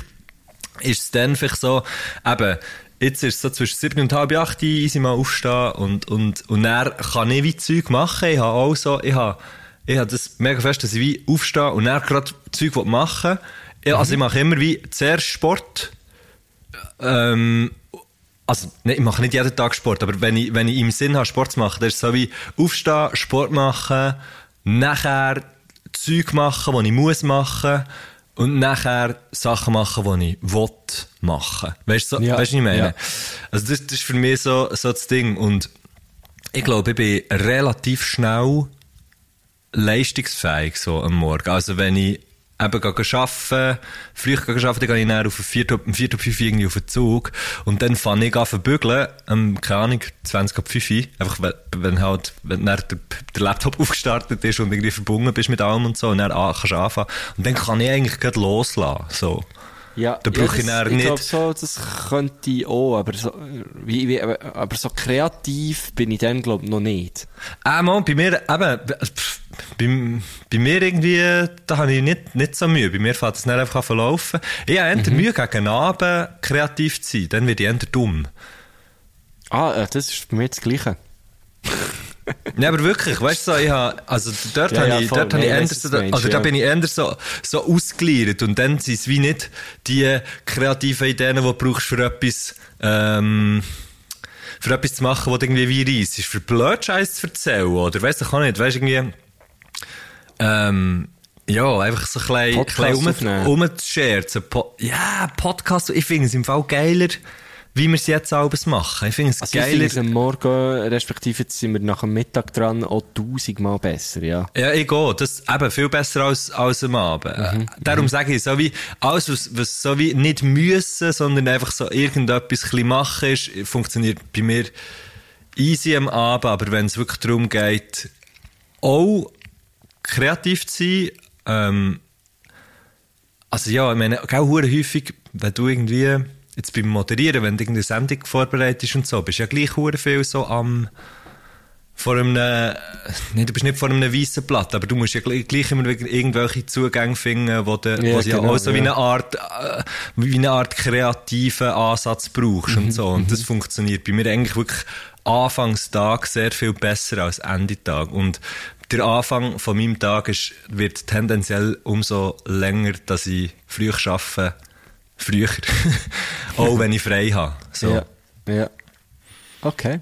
ist es dann vielleicht so, eben, jetzt ist es so zwischen 7 und halb 8 easy mal aufstehen und, und, und dann kann ich wie Zeug machen. Ich habe auch so, ich habe, ich habe das mega fest, dass ich wie aufstehe und dann gerade Zeug machen will. Also ich mache immer wie zuerst Sport, ähm, also, ne, ich mache nicht jeden Tag Sport, aber wenn ich, wenn ich im Sinn habe, Sport zu machen, dann ist es so wie aufstehen, Sport machen, nachher Zeug machen, die ich muss machen und nachher Sachen machen, die ich will machen. Weißt du, so, Ja, weißt, du, was ich meine? ja. Also, das, das ist für mich so, so das Ding. Und ich glaube, ich bin relativ schnell leistungsfähig so am Morgen. Also wenn ich eben gehen arbeiten, früh arbeiten, dann gehe ich dann auf 4, um 4 5 irgendwie auf den Zug. Und dann fange ich an zu bügeln, ähm, keine Ahnung, 20 ab 5 einfach wenn, halt, wenn der, der Laptop aufgestartet ist und irgendwie verbunden bist mit allem und so und dann ah, kannst du anfangen. Und dann kann ich eigentlich gerade loslassen, so. Ja, Da brauche ich das- dann Ich nicht- glaube, so, das könnte ich auch, aber so, wie, wie, aber, so kreativ bin ich dann, glaube ich, noch nicht. Ah, mal, bei mir, eben, pff, bei, bei mir irgendwie, da habe ich nicht, nicht so Mühe. Bei mir fällt es nicht einfach an zu laufen. Ich habe eher Mühe, gegen Abend kreativ zu sein. Dann werde ich eher dumm. Ah, äh, das ist bei mir das Gleiche. Ja, aber wirklich, weißt du, so, ich habe, also dort Ja, habe ja, ich, voll. dort habe Nee, ich du meinst, also da ja. bin ich eher so, so ausgeliefert und dann sind es wie nicht die kreativen Ideen, die du brauchst für etwas, ähm, für etwas zu machen, was irgendwie wie reissst. Für blöd Scheiß zu erzählen, oder? Weißt du, ich kann nicht, weißt du, irgendwie, ähm, ja, einfach so ein bisschen, ein bisschen um, umzuscherzen. Po ja, Podcast, ich finde es im Fall geiler, wie wir es jetzt alles machen. Ich finde es Also ich geiler. es am Morgen, respektive jetzt sind wir nach dem Mittag dran, auch tausendmal besser, ja. Ja, ich gehe. Das ist eben viel besser als, als am Abend. Äh, Darum sage ich, so wie, alles, was, was so wie nicht müssen, sondern einfach so irgendetwas ein bisschen machen ist, funktioniert bei mir easy am Abend, aber wenn es wirklich darum geht, auch kreativ zu sein, ähm, also ja, ich meine, auch häufig, wenn du irgendwie, jetzt beim Moderieren, wenn du irgendeine Sendung vorbereitest und so, bist du ja gleich viel so am, vor einem, nee, du bist nicht vor einem weißen Blatt, aber du musst ja gleich, immer irgendwelche Zugänge finden, wo du, Ja, wo du ja genau, auch so wie ja. eine Art, äh, wie eine Art kreativen Ansatz brauchst Mhm, und so. Und das funktioniert bei mir eigentlich wirklich Anfangstag sehr viel besser als Endetag. Und der Anfang von meinem Tag ist, wird tendenziell umso länger, dass ich früh arbeite, früher. auch wenn ich frei habe. So. Ja, ja. Okay.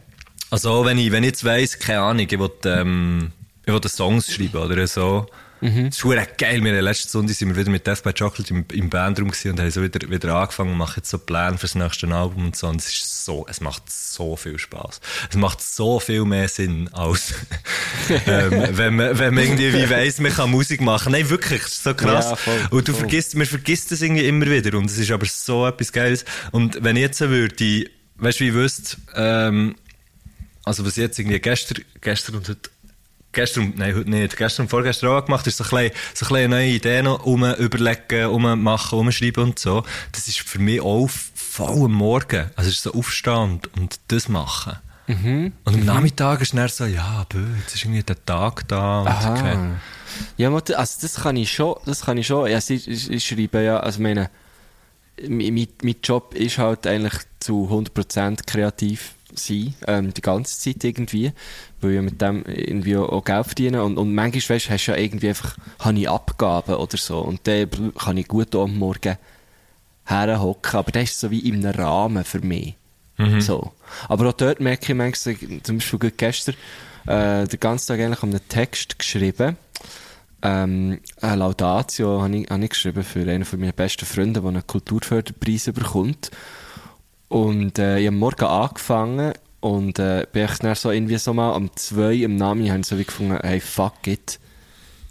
Also auch wenn ich, wenn ich jetzt weiss, keine Ahnung, ich will, ähm, ich will Songs schreiben oder so. Mhm. Das ist geil. Wir, letzten Sonntag sind wir wieder mit Death by Chocolate im, im Bandraum und haben so wieder, wieder angefangen und machen jetzt so Pläne fürs nächste Album und so. Und es ist so, es macht so viel Spaß. Es macht so viel mehr Sinn als, ähm, wenn man, wenn man irgendwie wie weiss, man kann Musik machen. Nein, wirklich, es ist so krass. Ja, voll, und du voll. vergisst, man vergisst das irgendwie immer wieder und es ist aber so etwas Geiles. Und wenn ich jetzt so würde, weißt du, wie ich wüsste, ähm, also was ich jetzt irgendwie gestern, gestern und heute, gestern, nein, heute nicht, gestern und vorgestern auch gemacht, ist so ein bisschen, so ein bisschen neue Ideen um überlegen, um machen, umschreiben und so. Das ist für mich auch voll am Morgen. Also es ist so Aufstand und das machen. Mhm. Und am Nachmittag ist dann so, ja, bö, jetzt ist irgendwie der Tag da okay. Ja, also das kann ich schon, das kann ich schon. Ja, ich, ich, ich schreibe ja, also meine, mein, mein- mein Job ist halt eigentlich zu 100% kreativ sein, ähm, die ganze Zeit irgendwie, weil ich mit dem irgendwie auch Geld verdiene und, und manchmal, weißt, hast du ja irgendwie einfach, habe ich Abgaben oder so und dann kann ich gut am Morgen herhocken, aber das ist so wie in einem Rahmen für mich. So. Aber auch dort merke ich manchmal, zum Beispiel gestern, äh, den ganzen Tag eigentlich um einen Text geschrieben. Ähm, eine Laudatio habe ich, habe ich geschrieben für einen von meinen besten Freunden, der einen Kulturförderpreis bekommt. Und äh, ich habe morgen angefangen und äh, bin ich dann so irgendwie so mal um zwei im Namen habe ich so wie gefunden, hey, fuck it.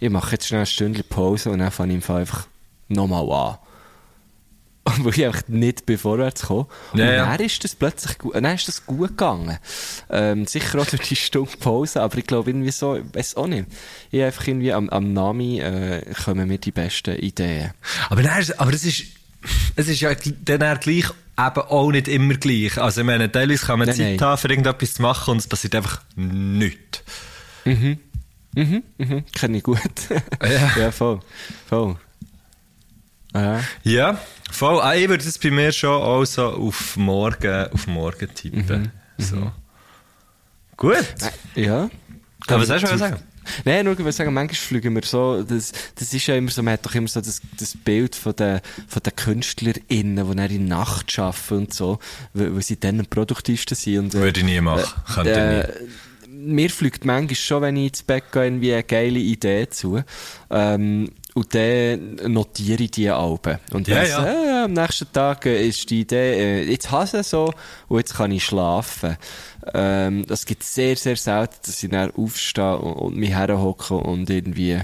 Ich mache jetzt schnell eine Stunde Pause und dann fange ich einfach nochmal an. Weil ich einfach nicht bin vorwärts gekommen. Ja, und ja. dann ist das plötzlich gut, dann ist das gut gegangen. Ähm, sicher auch durch die Stunde Pause, aber ich glaube irgendwie so, ich weiß auch nicht. Ich einfach irgendwie am, am Nami, äh, kommen mir die besten Ideen. Aber, dann, aber es ist, es ist ja dann gleich eben auch nicht immer gleich. Also ich meine, teilweise kann man Nein, Zeit nein. haben, für irgendetwas zu machen und es passiert einfach nichts. Mhm, kenne ich gut. Ja. ja, voll. Voll. Ja. Ja, voll. Ah, ich würde es bei mir schon auch so auf morgen, auf morgen tippen. So. Gut. Ja. Aber was hast du sagen? Nein, nur ich will sagen, manchmal fliegen wir so, das, das ist ja immer so, man hat doch immer so das, das Bild von den, von den KünstlerInnen, die dann in der Nacht arbeiten und so, weil, weil sie dann am produktivsten sind. Und, äh, Würde ich nie machen. Könnte ich nie. mir fliegt manchmal schon, wenn ich ins Bett gehe, irgendwie eine geile Idee zu. Ähm, und dann notiere ich die Alben. Und Ja, weiss, ja. äh, am nächsten Tag äh, ist die Idee, äh, jetzt hasse ich so und jetzt kann ich schlafen. Ähm, das gibt sehr, sehr selten, dass ich dann aufstehe und, und mich herhocke und irgendwie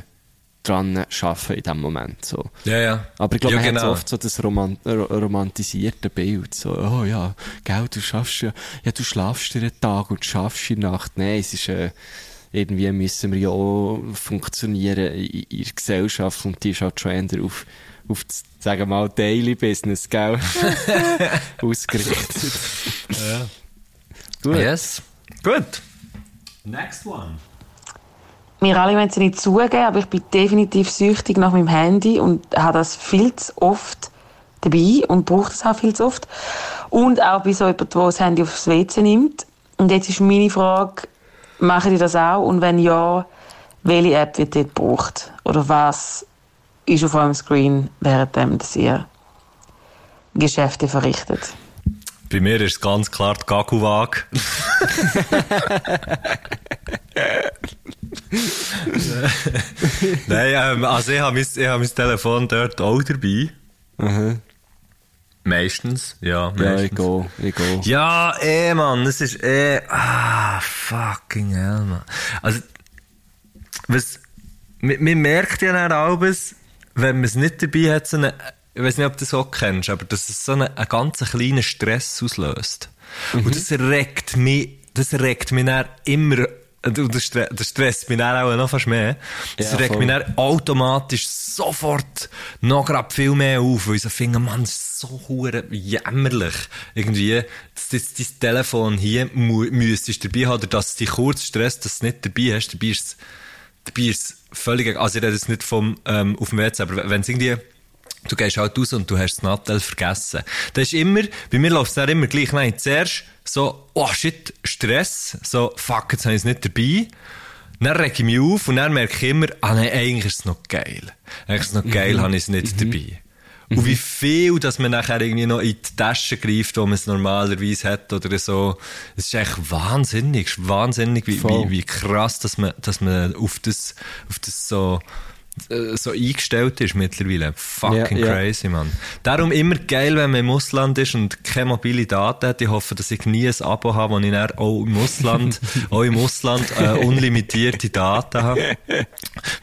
dran arbeiten in dem Moment, so. Ja, ja. Aber ich glaube, ja, man genau. hat oft so das roman ro romantisierte Bild, so, oh ja, gell, du schaffst ja, ja, du schlafst den Tag und schaffst die Nacht. Nein, es ist, äh, irgendwie müssen wir ja auch funktionieren in, in der Gesellschaft und die ist halt schon eher auf, auf das, sagen wir mal, Daily Business, gell? Ausgerichtet. Ja. Gut. Yes. Gut. Next one. Wir alle wollen es nicht zugeben, aber ich bin definitiv süchtig nach meinem Handy und habe das viel zu oft dabei und brauche es auch viel zu oft. Und auch bei so jemandem, der das Handy aufs WC nimmt. Und jetzt ist meine Frage, machen die das auch? Und wenn ja, welche App wird dort gebraucht? Oder was ist auf eurem Screen, während dass ihr Geschäfte verrichtet? Bei mir ist es ganz klar die Gaguwag. Nein, ähm, also ich habe mein, hab mein Telefon dort auch dabei. Mhm. Meistens, ja. Ja, Meistens. ich gehe, ich gehe. Ja, eh, Mann, es ist eh, ah, fucking hell, Mann. Also, was, man, man merkt ja dann alles, wenn man es nicht dabei hat, so eine, ich weiß nicht, ob du das auch kennst, aber dass es so einen, einen ganz kleinen Stress auslöst. Und das regt mich, das regt mich dann immer, und das, stre das stresst mich dann auch noch fast mehr. Das Ja, regt voll. mich dann automatisch sofort noch grad viel mehr auf, weil ich so finde, Mann, das ist so hure jämmerlich. Irgendwie, dass das, dein Telefon hier müsstest dabei haben, oder dass es dich kurz stresst, dass du es nicht dabei hast, dabei ist es, dabei ist es völlig, also ich rede jetzt nicht vom, ähm, auf dem WC, aber wenn es irgendwie, du gehst halt raus und du hast das Nattel vergessen. Das ist immer, bei mir läuft es dann immer gleich, nein, zuerst so, oh shit, Stress, so, fuck, jetzt habe ich es nicht dabei. Dann reg ich mich auf und dann merke ich immer, ah nein, eigentlich ist es noch geil. Eigentlich ist es noch geil, habe ich es nicht dabei. Und wie viel, dass man nachher irgendwie noch in die Tasche greift, wo man es normalerweise hat oder so. Es ist echt wahnsinnig, es ist wahnsinnig, wie, wie, wie krass, dass man, dass man auf das, auf das so, so eingestellt ist mittlerweile. Fucking Ja, ja. crazy, man. Darum immer geil, wenn man im Ausland ist und keine mobile Daten hat. Ich hoffe, dass ich nie ein Abo habe, wo ich dann auch im Ausland, auch im Ausland, äh, unlimitierte Daten habe. Weil,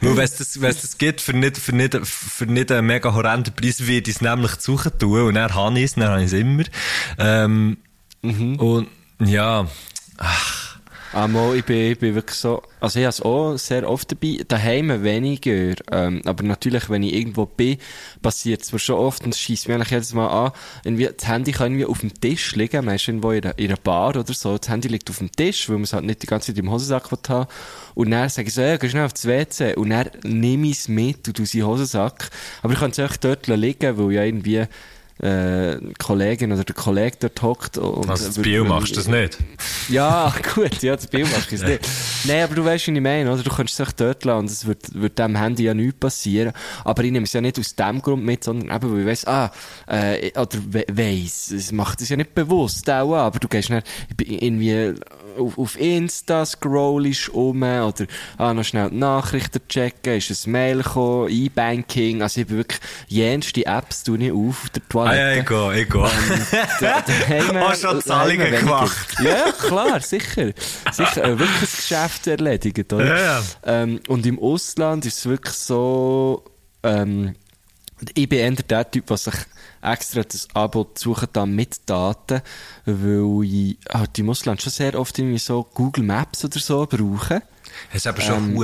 wenn es das, das gibt, für nicht, für nicht, für nicht einen mega horrenden Preis, würde ich es nämlich suchen tun. Und dann habe ich es, dann habe ich es immer. Ähm, Und, ja, Einmal, ich bin, ich bin wirklich so, also ich habe es auch sehr oft dabei, daheim weniger, ähm, aber natürlich, wenn ich irgendwo bin, passiert es mir schon oft und es scheisst mich eigentlich jedes Mal an, irgendwie, das Handy kann irgendwie auf dem Tisch liegen, man ist irgendwo in einer, in einer Bar oder so, das Handy liegt auf dem Tisch, weil man es halt nicht die ganze Zeit im Hosensack haben. Und dann sage ich so, ja, geh schnell aufs WC und dann nehme ich es mit und in den Hosensack, aber ich kann es auch dort liegen, weil ja irgendwie äh, Kollegin oder der Kollege dort hockt und... also das Bio machst du das nicht. Ja, gut, ja, das Bild mache ich es nicht. Nein, aber du weißt, was ich meine, oder? Du kannst es echt dort lassen und es wird, wird dem Handy ja nichts passieren. Aber ich nehme es ja nicht aus dem Grund mit, sondern eben, weil ich weiss, ah, äh, oder we weiss, es macht es ja nicht bewusst auch, aber du gehst dann irgendwie auf, auf Insta scrollst um oder ah, noch schnell die Nachrichten checken, ist ein Mail gekommen, E-Banking, also ich bin wirklich jenste Apps tue ich auf, auf der Ah Toilette. ja, ich gehe, ich gehe. Daheim- Hast schon Zahlungen gemacht? Ja, klar, sicher. Sicher, äh, wirklich das Geschäft erledigt, oder? Ja, ja. Ähm, und im Ausland ist es wirklich so, ähm, ich bin eher der Typ, der sich extra das Abo suchen dann mit Daten, weil ich halt im Ausland schon sehr oft irgendwie so Google Maps oder so brauche. Es ist aber schon Ähm.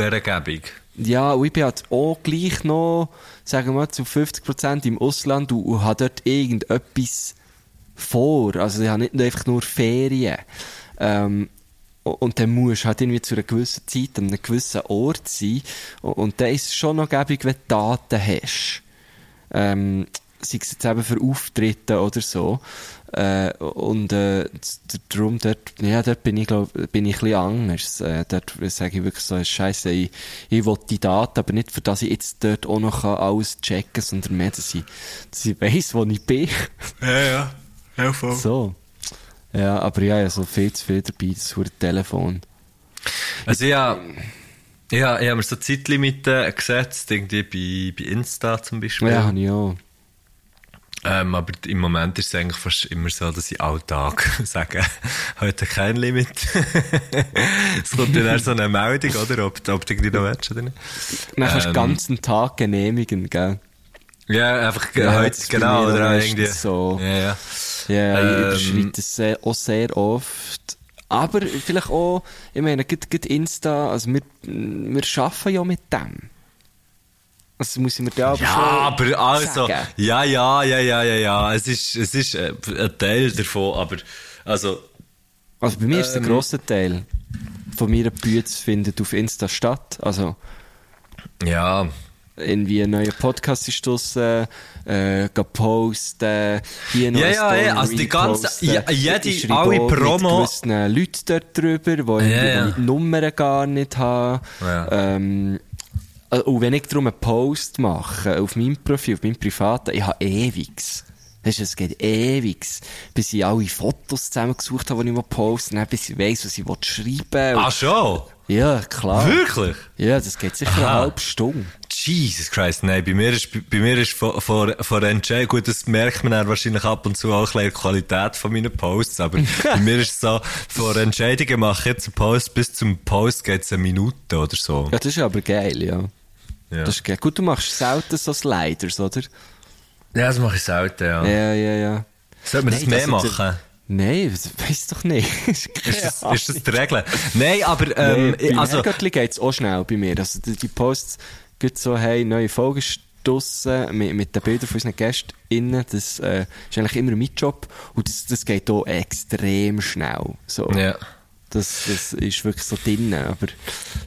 Ja, und ich bin halt auch gleich noch, sagen wir mal, zu 50% im Ausland und, und habe dort irgendetwas vor. Also ich habe nicht nur einfach nur Ferien. Ähm, und dann musst du halt irgendwie zu einer gewissen Zeit an einem gewissen Ort sein. Und, und dann ist es schon noch gäbig, wenn du Daten hast. Ähm, sei es jetzt eben für Auftritte oder so. Äh, und äh, darum dort, ja, dort bin ich, glaub, bin ich ein bisschen anders. Äh, dort sage ich wirklich so, Scheiße, ich, ich will die Daten, aber nicht für das ich jetzt dort auch noch alles checken kann, sondern mehr, dass ich, dass ich weiss, wo ich bin. Ja, ja. Ja, voll. so. Ja, aber ja, ja, so viel zu viel dabei, das Telefon. Also ja, ja, ich habe mir so Zeitlimiten gesetzt, irgendwie bei, bei Insta zum Beispiel. Ja, habe ich auch. Ähm, aber im Moment ist es eigentlich fast immer so, dass ich Alltag sage, heute kein Limit. es kommt dann erst so eine Meldung, oder? Ob, ob du irgendwie noch willst oder nicht. Dann kannst du Ähm. den ganzen Tag genehmigen, gell? Ja, einfach Ja, heute, genau, oder irgendwie. so. Ja, ja. Ja, ich Ähm. überschreite es auch sehr oft. Aber vielleicht auch, ich meine, gerade Insta, also wir, wir arbeiten ja mit dem. Also muss ich mir da aber Ja, aber also, sagen. ja, ja, ja, ja, ja, ja, es ist, es ist äh, ein Teil davon, aber, also, Also bei mir ist der Ähm. grosse Teil von meiner Bühne findet auf Insta statt. Also ja, irgendwie ein neuer Podcast ist draussen, äh, gehen posten, hier noch Ja, ja, ja, also die ganze- ja, jede- Ich alle Promo- Mit Leuten dort drüber, die Ja, ja. die Nummern gar nicht haben. Ja. Ähm, äh, und wenn ich darum einen Post mache, auf meinem Profil, auf meinem privaten, ich habe ewigs. Weisst du, es geht ewigs, bis ich alle Fotos zusammengesucht habe, die ich posten will, bis ich weiss, was ich schreiben will. ach schon, Ja, klar. wirklich? Ja, das geht sicher Aha. eine halbe Stunde. Jesus Christ, nein, bei mir ist, bei mir ist vor, vor, vor Entscheid, gut, das merkt man dann wahrscheinlich ab und zu auch der Qualität von meinen Posts, aber bei mir ist es so, vor Entscheidungen mache ich jetzt einen Post, bis zum Post geht es eine Minute oder so. Ja, das ist aber geil, ja. Ja, Das ist geil. Gut, du machst selten so Sliders, oder? ja das mache ich selten, ja. Ja, ja, ja. Sollte man das Nein, mehr das- machen? Nein, das weiss doch nicht. Ist das, ist das die Regel? Nein, aber, ähm, bei also, Herrgöttli geht's auch schnell bei mir. Also die, die Posts geht so, hey, neue Folge ist draussen, mit, mit den Bildern von unseren GästInnen. Das äh, ist eigentlich immer mein Job. Und das, das geht auch extrem schnell. So. ja. Das, das ist wirklich so drin. Aber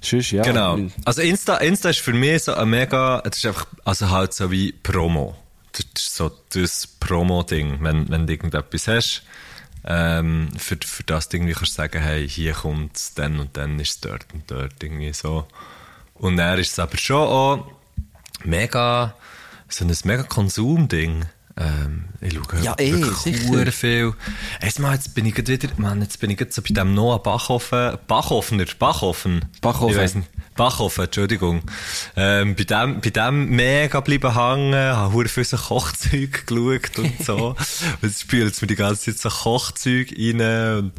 sonst, ja. Genau. Also Insta, Insta ist für mich so ein mega, es ist einfach, also halt so wie Promo. Das ist so das Promo-Ding, wenn, wenn du irgendetwas hast, ähm, für, für das du irgendwie kannst sagen, hey, hier kommt's, dann und dann ist es dort und dort irgendwie so. Und dann ist es aber schon auch mega, so ein mega Konsumding. Ähm, ich schaue Ja, eh, wirklich sicher. viel. Erstmal, jetzt bin ich wieder, Mann, jetzt bin ich gerade so bei dem Noah Bachhofen, Bachhofner, Bachhofen. Bachhofen. Ich weiss nicht. Bachhofen, Entschuldigung. Ähm, bei dem, bei dem mega bleiben hängen, habe hure viel so Kochzeug geschaut und so. und es spült mir die ganze Zeit so Kochzeug rein und,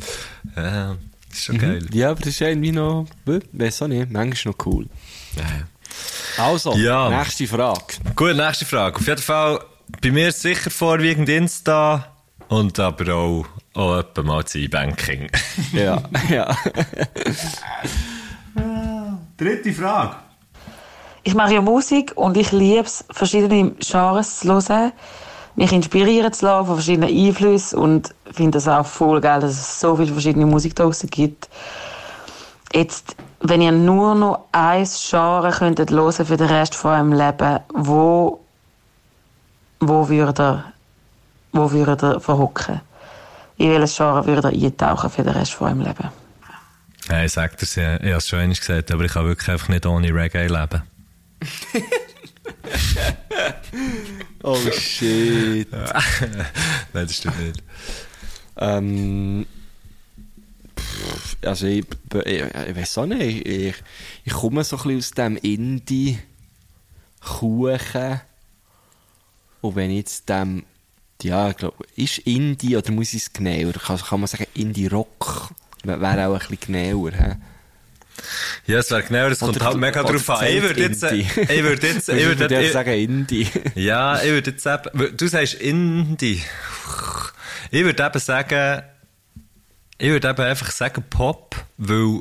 ja, das ist schon geil. Ja, aber das ist irgendwie noch, äh, weiss auch nicht, manchmal noch cool. Ja. Also, Ja. nächste Frage. Gut, nächste Frage. Auf jeden Fall, bei mir ist sicher vorwiegend Insta und aber auch, auch etwa mal das E-Banking. Ja, ja. Dritte Frage. Ich mache ja Musik und ich liebe es, verschiedene Genres zu hören, mich inspirieren zu lassen von verschiedenen Einflüssen und finde es auch voll geil, dass es so viele verschiedene Musik draussen gibt. Jetzt, wenn ihr nur noch ein Genre könntet hören für den Rest von eurem Leben, wo, wo würdet ihr, wo würdet ihr verhocken? In welches Genre würdet ihr eintauchen für den Rest von eurem Leben? Ja, ich sag das ja, ich habe es schon einmal gesagt, aber ich kann wirklich einfach nicht ohne Reggae leben. Oh shit. Nein, das stimmt nicht. Ähm, pff, also ich, ich, ich weiß auch nicht, ich, ich komme so ein bisschen aus dem Indie-Kuchen und wenn ich jetzt dem, ja, ich glaube, ist Indie oder muss ich es genauer, kann, kann man sagen Indie-Rock, wäre auch ein bisschen genauer, hä? Ja, es wäre genau, das kommt halt mega drauf an. Ich würde jetzt, Indie. ich würde jetzt, ich Ich würde jetzt, sagen Indie. ja, ich würde jetzt eben, du sagst Indie. Ich würde eben sagen, ich würde eben einfach sagen Pop, weil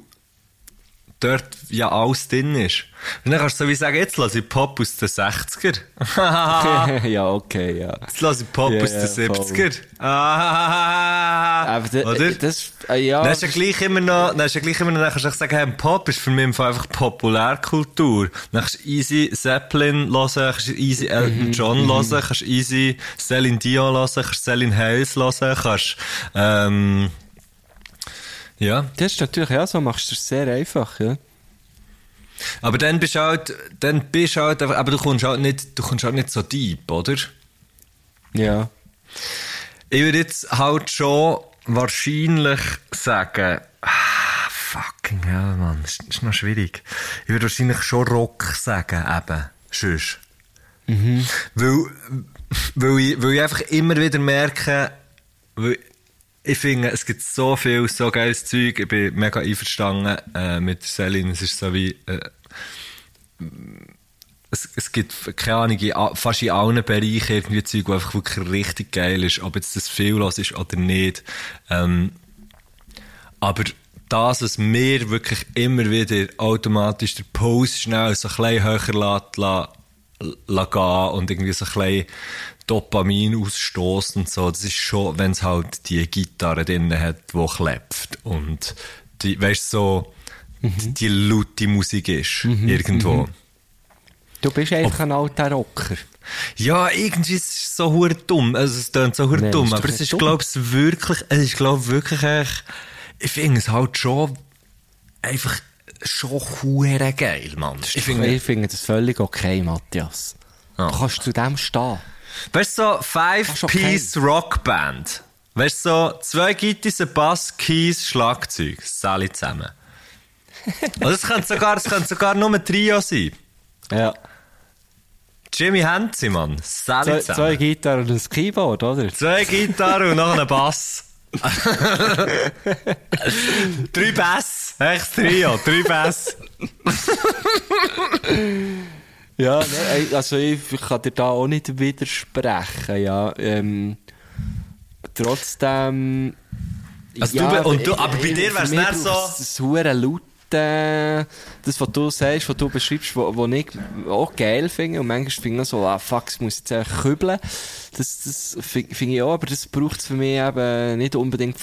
dort ja alles drin ist. Und dann kannst du so wie sagen, jetzt lasse ich Pop aus den 60er. ja, okay, ja. Jetzt lasse ich Pop Ja, aus den ja, 70er. Ah, Aber da, Oder? das, äh, ja. Dann du ja gleich immer noch, dann du ja gleich immer noch, dann kannst du sagen, hey, Pop ist für mich einfach Populärkultur. Dann kannst du easy Zeppelin hören, kannst du easy Elton John hören, kannst du easy Celine Dion hören, kannst Celine Hayes hören, kannst, ähm, ja. Das ist natürlich, ja, so machst du es sehr einfach, ja. Aber dann bist du halt, dann bist halt, aber du kommst halt nicht, du kommst halt nicht so deep, oder? Ja. Ich würde jetzt halt schon wahrscheinlich sagen, ah, fucking hell, Mann, das ist, noch schwierig. Ich würde wahrscheinlich schon Rock sagen, eben, sonst. Weil, weil, ich, weil ich einfach immer wieder merke, weil ich finde, es gibt so viel, so geiles Zeug. Ich bin mega einverstanden äh, mit Selin. Es ist so wie... Äh, es, es gibt, keine Ahnung, fast in allen Bereichen irgendwie Zeug, wo einfach wirklich richtig geil ist, ob jetzt das viel los ist oder nicht. Ähm, aber das, was mir wirklich immer wieder automatisch der Puls schnell so ein bisschen höher lässt, lässt, gehen und irgendwie so ein bisschen Dopamin ausstößt und so, das ist schon, wenn es halt die Gitarre drin hat, die klebt und die, weißt so, mhm. die laute Musik ist, mhm. irgendwo. Mhm. Du bist einfach ein alter Rocker. Ja, irgendwie ist es so hure dumm. Also, es klingt so hure nee, dumm. Aber es ist, glaube ich, wirklich, es ist, glaube wirklich echt, ich finde es halt schon einfach schon hure geil, Mann. Ich finde, ich finde das völlig okay, Matthias. Ja. Du kannst zu dem stehen. Weißt du, so Five-Piece okay. Rockband. Weißt du, so zwei Gitarren, ein Bass, Keys, Schlagzeug. Das alle zusammen. Und das könnte sogar, das könnte sogar nur ein Trio sein. Ja. Jimmy Henzi, Mann. Zwei, zwei Gitarren und ein Keyboard, oder? Zwei Gitarren und noch ein Bass. drei Bass. Echt Trio, drei Bass. ja, ne, also ich, ich kann dir da auch nicht widersprechen, ja. Ähm, trotzdem... Also ja, du, und du, aber bei dir wäre es nicht so... Das laut äh, das, was du sagst, was du beschreibst, was, ich auch geil finde. Und manchmal finde ich so, ah, fuck, es muss jetzt einfach kübeln. Das, das finde find ich auch, aber das braucht es für mich eben nicht unbedingt,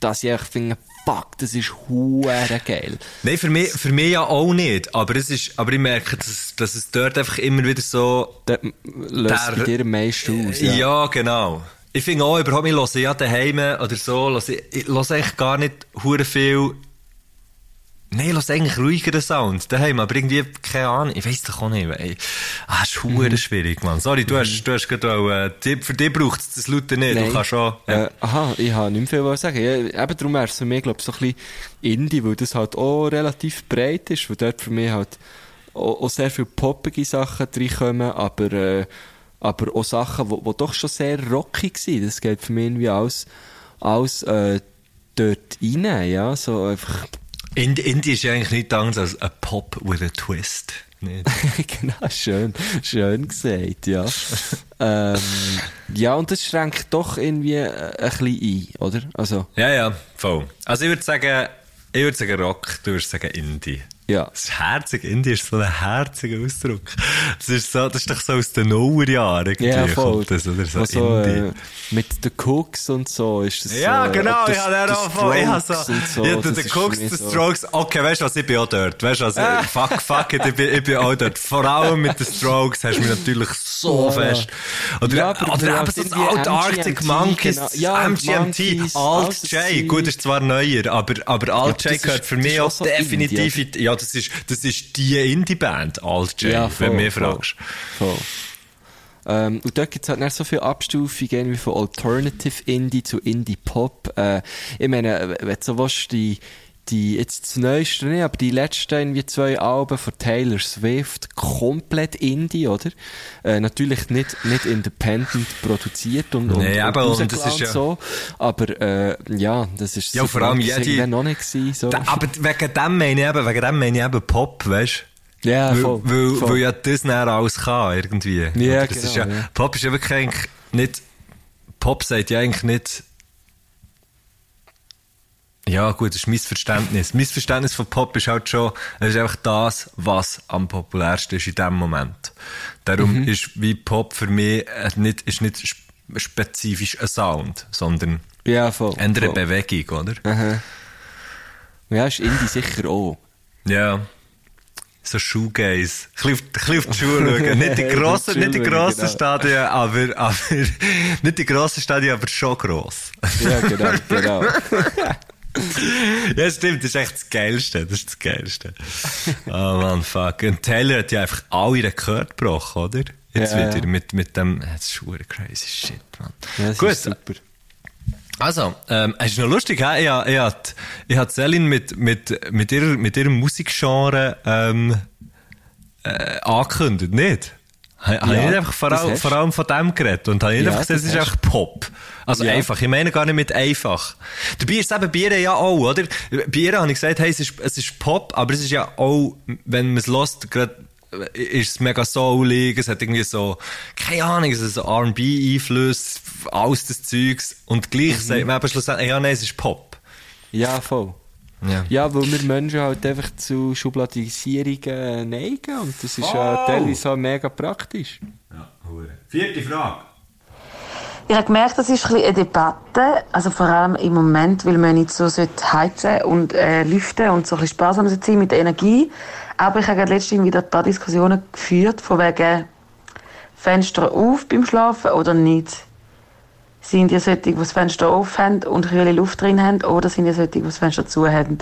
dass ich finde, fuck, das ist hure geil. Nein, für mich, für mich ja auch nicht. Aber es ist, aber ich merke, dass, dass es dort einfach immer wieder so... Dort löst der, bei dir am meisten aus. Ja, ja genau. Ich finde auch überhaupt, ich höre ja daheim oder so, ich, höre eigentlich gar nicht hure viel Nein, lass eigentlich ruhigeren Sound daheim, aber irgendwie, keine Ahnung, ich weiss doch auch nicht, ey. Ah, ist mhm. schwierig, Mann. Sorry, du hast, du hast gerade auch, äh, für dich braucht es das Laute nicht, Nein. du kannst schon, ja. äh, Aha, ich habe nicht mehr viel sagen. Ja, eben darum wäre es für mich, glaube ich, so ein bisschen Indie, weil das halt auch relativ breit ist, weil dort für mich halt auch, auch sehr viele poppige Sachen reinkommen, aber, äh, aber auch Sachen, die, die doch schon sehr rockig sind. Das geht für mich irgendwie alles, alles, äh, dort rein, ja, so einfach, Indie, ist eigentlich nichts anderes als ein Pop with a Twist. genau, schön, schön gesagt, ja. ähm, ja, und das schränkt doch irgendwie äh, ein bisschen ein, oder? Also. Ja, ja, voll. Also ich würde sagen, ich würde sagen Rock, du würdest sagen Indie. Ja. Das ist herzig. Indie ist so ein herziger Ausdruck. Das ist, so, das ist doch so aus den Nullerjahren irgendwie. Ja, voll. Das, oder so also. Äh, mit den Cooks und so ist das Ja, äh, genau. Ich habe auch voll. Ich habe so, so, ja, den Cooks, den so. Strokes. Okay, weißt du was? Ich bin auch dort. Weißt du was? Ah. Fuck, fuck it. Ich bin, ich bin auch dort. Vor allem mit den Strokes hast du mich natürlich so fest. Oder, ja, aber, oder eben so das alte Arctic Monkeys. Genau. Ja, MGMT. Alt J. Gut, ist zwar neuer, aber, aber Alt ja, J gehört für mich auch definitiv, ja, das ist, das ist die Indie-Band, Alt J, ja, voll, wenn du mich fragst. Voll. Ähm, und dort gibt es halt nicht so viele Abstufungen wie von Alternative Indie zu Indie Pop. Äh, ich meine, wenn du so willst, die, die, jetzt das neueste nicht, aber die letzten irgendwie zwei Alben von Taylor Swift, komplett Indie, oder? Äh, natürlich nicht, nicht independent produziert und, nee, und, aber, und das ist ja so, aber, äh, ja, das ist ja, vor allem jede, noch nicht gewesen, so. Da, aber wegen dem meine ich eben, wegen dem meine ich eben Pop, weißt Ja, voll, weil, weil, weil ja das näher alles kann, irgendwie. Ja, das genau, ist ja, ja. Pop ist ja wirklich eigentlich nicht, Pop sagt ja eigentlich nicht, ja, gut, das ist Missverständnis. Missverständnis von Pop ist halt schon, es ist einfach das, was am populärsten ist in dem Moment. Darum mhm. ist wie Pop für mich äh, nicht, ist nicht spezifisch ein Sound, sondern ja, voll, eine voll. Bewegung, oder? Aha. Ja, ist Indie sicher auch. Ja. So Shoegaze. Ein bisschen auf die Schuhe schauen. Nicht die grossen, nicht die grossen genau. Stadien, aber, aber, nicht die grossen Stadien, aber schon gross. Ja, genau, genau. ja, stimmt, das ist echt das Geilste. Das ist das Geilste. Oh man, fuck. Und Taylor hat ja einfach alle Rekord gebrochen, oder? Jetzt ja, wieder mit, mit dem, das ist schon crazy shit, man. Ja, Gut. super. Also, ähm, es ist noch lustig, he? ich, ich, ich, hatte Celine mit, mit, mit, ihrer, mit ihrem Musikgenre ähm, äh, angekündigt, nicht? Habe ja, ich nicht einfach vor, all, vor, allem von dem geredet und habe nicht ja, einfach gesagt, es ist einfach Pop. Also ja. einfach. Ich meine gar nicht mit einfach. Dabei ist es eben Bier ja auch, oder? Bier habe ich gesagt, hey, es ist, es ist Pop, aber es ist ja auch, wenn man es lässt, gerade ist es mega soulig, es hat irgendwie so, keine Ahnung, es ist so R&B-Einfluss, alles das Zeugs. Und gleich mhm. sagt man eben schlussendlich, ja, nein, es ist Pop. Ja, voll. Ja. ja, weil wir Menschen halt einfach zu Schubladisierungen neigen und das ist ja teilweise auch mega praktisch. Ja, Vierte Frage. Ich habe gemerkt, das ist ein eine Debatte, also vor allem im Moment, weil man nicht so heizen und äh, lüften und so ein bisschen sparsam sein mit der Energie. Aber ich habe letztens wieder ein paar Diskussionen geführt, von wegen Fenster auf beim Schlafen oder nicht. Sind die solche, die das Fenster auf haben und kühle Luft drin haben, oder sind die solche, die das Fenster zu haben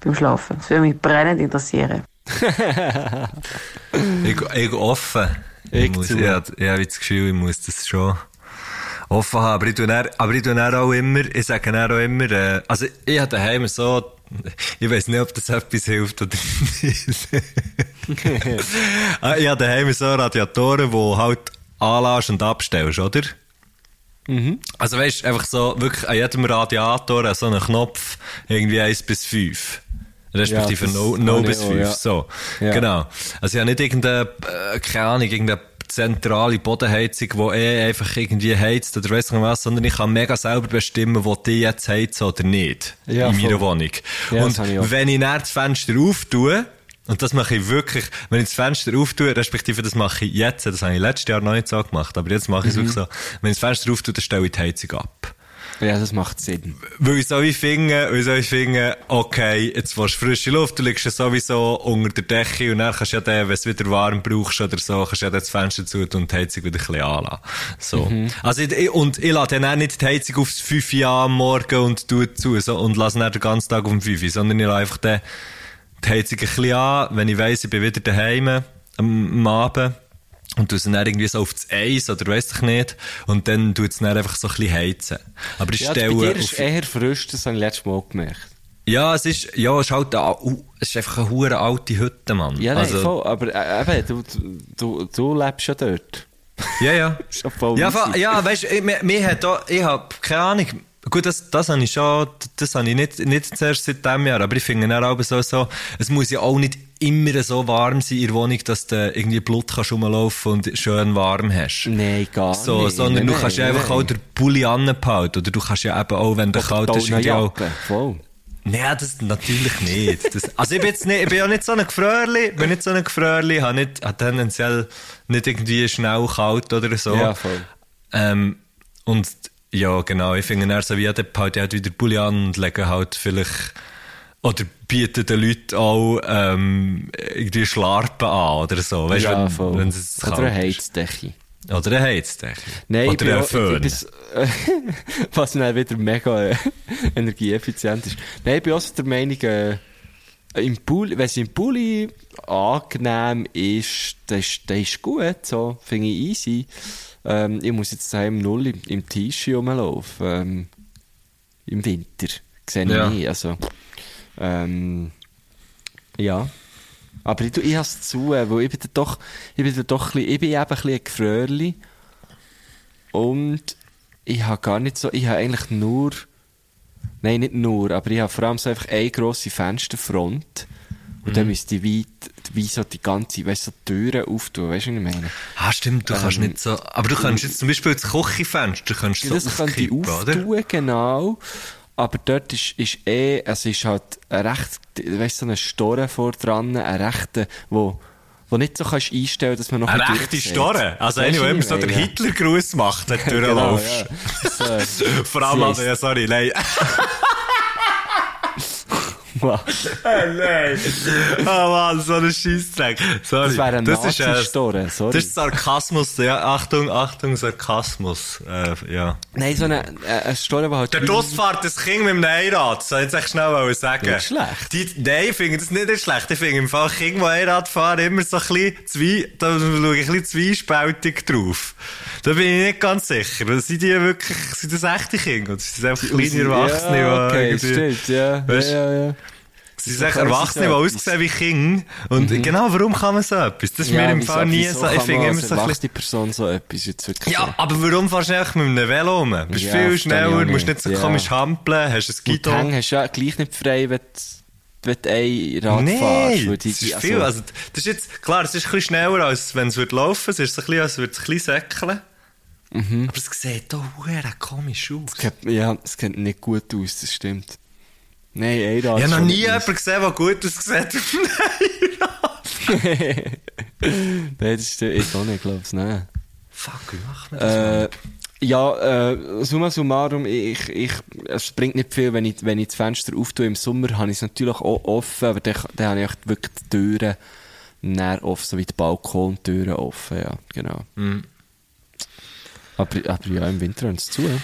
beim Schlafen? Das würde mich brennend interessieren. ich, ich offen. Ich, ich, muss, ich, ich habe das Gefühl, ich muss das schon offen haben. Aber ich tue dann, aber ich tue dann auch immer, ich sage dann auch immer, äh, also ich habe daheim so, ich weiß nicht, ob das etwas hilft oder nicht. Ah, ich habe daheim so Radiatoren, die halt anlässt und abstellst, oder? Mhm. Also weißt du, einfach so, wirklich an jedem Radiator so einen Knopf, irgendwie 1 bis 5. Respektive ja, 0 bis 5, ja. so. Ja. Genau. Also ich habe nicht irgendeine, äh, keine Ahnung, irgendeine zentrale Bodenheizung, die eh einfach irgendwie heizt oder weiss nicht was, sondern ich kann mega selber bestimmen, wo die jetzt heizen oder nicht. Ja, in meiner voll. Wohnung. Ja, und ich wenn ich dann das Fenster auftue, und das mache ich wirklich, wenn ich das Fenster auftue, respektive das mache ich jetzt, das habe ich letztes Jahr noch nicht so gemacht, aber jetzt mache ich es mhm. wirklich so, wenn ich das Fenster auftue, dann stelle ich die Heizung ab. Ja, das macht Sinn. Weil ich so wie finde, weil ich so wie finde, okay, jetzt willst du frische Luft, du liegst ja sowieso unter der Decke und dann kannst du ja dann, wenn du wieder warm brauchst oder so, kannst du ja dann das Fenster zu und die Heizung wieder ein bisschen anlassen. So. Mhm. Also, ich, und ich lasse dann auch nicht die Heizung aufs 5 Uhr am Morgen und tue zu, so, und lasse dann den ganzen Tag auf dem 5 Uhr, sondern ich lasse einfach den, die Heizung ein bisschen an, wenn ich weiss, ich bin wieder daheim, am, Abend und du es dann irgendwie so auf das Eis oder weiss ich nicht. Und dann tut es dann einfach so ein bisschen heizen. Aber ich ja, stelle... Bei dir ist eher frisch, das habe ich letztes Mal gemerkt. Ja, es ist, ja, es ist halt, eine, es ist einfach eine hure alte Hütte, Mann. Ja, nein, also, voll, aber äh, eben, du, du, du lebst ja dort. Ja, ja. ja, voll, ja, weißt du, hat da, ich hab keine Ahnung, Gut, das, das habe ich schon, das habe ich nicht, nicht zuerst seit diesem Jahr, aber ich finde dann auch so, so, es muss ja auch nicht immer so warm sein in der Wohnung, dass du irgendwie Blut kannst rumlaufen und schön warm hast. Nein, gar so, nicht. Sondern nee, du kannst nee, einfach nee. auch den Pulli anbehalten, oder du kannst ja eben auch, wenn der kalt ist, irgendwie auch... Voll. Nein, das natürlich nicht. Das, also ich bin jetzt nicht, ich bin ja nicht so ein Gefrörli, bin nicht so ein Gefrörli, habe nicht, habe tendenziell nicht irgendwie schnell kalt oder so. Ja, voll. Ähm, und ja, genau. Ich finde, er so wie jeder halt wieder Pulli an und legen halt vielleicht, oder bieten den Leuten auch, ähm, irgendwie Schlarpen an oder so. Weißt, ja, wenn, voll. Wenn es oder eine Heizdecke. Oder eine Heizdecke. Nein, oder ein Föhn. Äh, was dann wieder mega äh, energieeffizient ist. Nein, ich bin auch so der Meinung, äh, im Pool, wenn es im Pulli angenehm ist, ist, das ist gut, so, finde ich easy. Ähm, ich muss jetzt daheim null im, im T-Shirt rumlaufen. Ähm, Im Winter. Sehe ich ja. nie. Also, ähm, ja. Aber ich, ich habe es zu, äh, weil ich bin doch, ich bin doch ein bisschen, ich bin eben ein bisschen ein Gefrörli. Und ich habe gar nicht so, ich habe eigentlich nur, nein, nicht nur, aber ich habe vor allem so einfach eine grosse Fensterfront. Und mhm. dann müsste ich wie, wie so die ganze, weißt du, so Türen auftun, weißt du, was ich meine? Ah, stimmt, du ähm, kannst nicht so, aber du kannst jetzt zum Beispiel das Küchenfenster, kannst ja, so das könnte ich auftun, oder? genau. Aber dort ist, ist eh, es ist halt ein recht, weißt du, so eine Storre vor dran, ein rechter, wo, wo nicht so kannst einstellen, dass man noch eine rechte Storre? Also eine, die immer so den Hitler-Gruß macht, wenn du durchlaufst. Vor allem, also, ja, sorry, nein. Mann. oh nein. Oh Mann, so ein Scheissdreck. Sorry. Das wäre ein das ist, äh, sorry. Das ist Sarkasmus, ja. Achtung, Achtung, Sarkasmus. Äh, ja. Nein, so eine, äh, eine Story, die halt... Der Dostfahrt das Kind mit dem Einrad, soll ich jetzt echt schnell sagen. Nicht schlecht. Die, nein, ich finde das nicht schlecht. Ich finde im Fall Kind, die Einrad fahren, immer so ein bisschen, zwei, da schaue ich ein bisschen zweispältig drauf. Da bin ich nicht ganz sicher. Sind die wirklich, sind das echte Kinder? Oder sind das einfach kleine Erwachsene? Ja, okay, stimmt, ja. Weißt, ja, ja, ja. Sie sind Erwachsene, die aussehen wie Kinder. Und mhm. genau, warum kann man so etwas? Das ist ja, mir im Fall nie so, ich finde immer so ein. Person so etwas jetzt wirklich Ja, so. aber warum fährst du einfach mit einem Velo um? Du bist ja, viel schneller, musst nicht so ja. komisch hampeln, hast ein Guido. Und hast ja gleich nicht frei, wenn wenn du ein Rad nee, fährst. Die, das ist also, viel. Also, das ist jetzt, klar, es ist ein bisschen schneller, als wenn es laufen würde. Es ist so ein bisschen, als würde es ein bisschen säckeln. Mhm. Aber es sieht doch komisch aus. Es geht, ja, es sieht nicht gut aus, das stimmt. Nein, Einrad. Ich habe noch nie jemanden gesehen, der gut aussieht auf einem Einrad. Nein, das stimmt. Ich auch nicht, glaube ich. Nein. Fuck, wie macht man das? Äh, ja, äh, summa summarum, ich, ich, es bringt nicht viel, wenn ich, wenn ich das Fenster auftue. Im Sommer habe ich es natürlich auch offen, aber dann, dann habe ich wirklich die Türen näher offen, so wie die Balkontüren offen, ja, genau. Mm. Aber, aber ja, im Winter haben sie zu. Ja.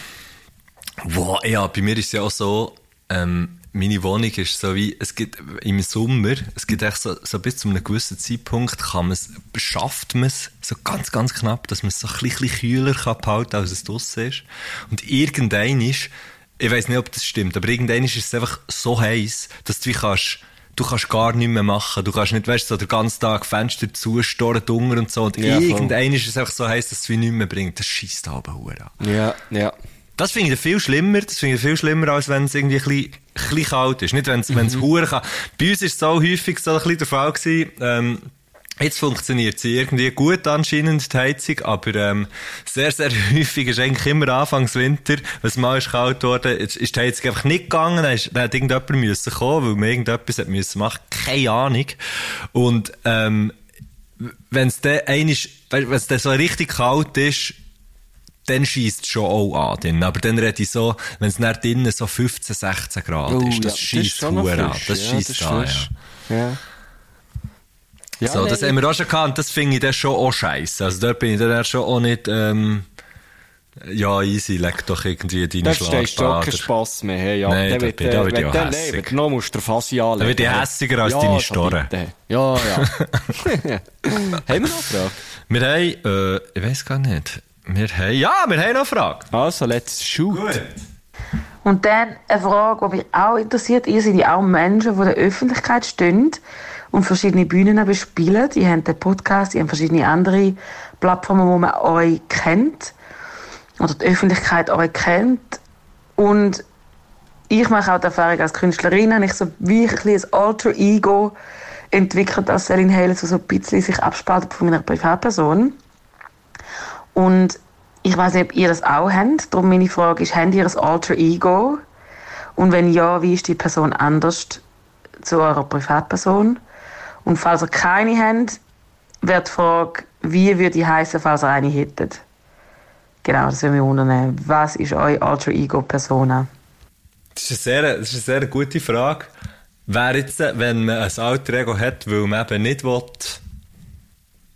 Wow, ja, bei mir ist es ja auch so, ähm, meine Wohnung ist so wie, es gibt im Sommer, es gibt echt so, so bis zu einem gewissen Zeitpunkt kann man es, schafft man es so ganz, ganz knapp, dass man es so ein bisschen kühler kann behalten, als es draussen ist. Und irgendein ist, ich weiß nicht, ob das stimmt, aber irgendein ist es einfach so heiß, dass du wie kannst, du kannst gar nichts mehr machen. Du kannst nicht, weißt du, so den ganzen Tag Fenster zustoren, Dunger und so. Und ja, irgendein ist es einfach so heiß, dass es wie nichts mehr bringt. Das schießt aber an. Ja, ja. Das finde ich viel schlimmer. Das finde ich viel schlimmer, als wenn es irgendwie ein bisschen, ein bisschen kalt ist. Nicht, wenn es, mhm. wenn es Huren kann. Bei uns ist es so häufig so ein bisschen der Fall gewesen, ähm, Jetzt funktioniert sie irgendwie gut anscheinend, die Heizung, aber ähm, sehr, sehr häufig ist eigentlich immer Anfangs Winter, wenn es mal ist kalt geworden, ist, ist die Heizung einfach nicht gegangen, dann, ist, dann hat irgendjemand müssen kommen, weil man irgendetwas hat müssen machen, keine Ahnung. Und ähm, wenn es dann wenn es dann so richtig kalt ist, dann schießt es schon auch an. Drin. Aber dann rede ich so, wenn es nach drinnen so 15, 16 Grad oh, ist, das ja, schießt an. Das schießt ja, an, ja. ja. Ja, so, das haben wir auch schon gehabt, das finde ich dann schon auch scheiße. Also dort bin ich dann schon auch nicht, ähm, ja, easy, leg doch irgendwie deine Schlagbade. Da stehst du keinen Spass mehr. Hey, ja. Nein, dann wird, da wird ich auch hässig. Wenn du noch musst, der Fassi anlegen. Dann wird ich hässiger als ja, deine Storre. Ja, ja. haben wir noch eine Frage? Wir haben, äh, ich weiss gar nicht. Wir haben, ja, wir haben noch eine Frage. Also, let's shoot. Gut. Und dann eine Frage, die mich auch interessiert. Ihr seid ja auch Menschen, die in der Öffentlichkeit stehen und verschiedene Bühnen bespielen. Ihr habt den Podcast, ihr habt verschiedene andere Plattformen, wo man euch kennt. Oder die Öffentlichkeit euch kennt. Und ich mache auch die Erfahrung als Künstlerin, habe ich so wie ein, Alter Ego entwickelt als Celine Hale, so ein bisschen sich abspaltet von meiner Privatperson. Und ich weiß nicht, ob ihr das auch habt. Darum meine Frage ist, habt ihr ein Alter Ego? Und wenn ja, wie ist die Person anders zu eurer Privatperson? Und falls ihr keine habt, wäre die Frage, wie würde ich heißen, falls ihr eine hättet? Genau, das würde mich wundern. Was ist euer Alter Ego Persona? Das ist eine sehr, das ist eine sehr gute Frage. Wer jetzt, wenn man ein Alter Ego hat, weil man eben nicht will,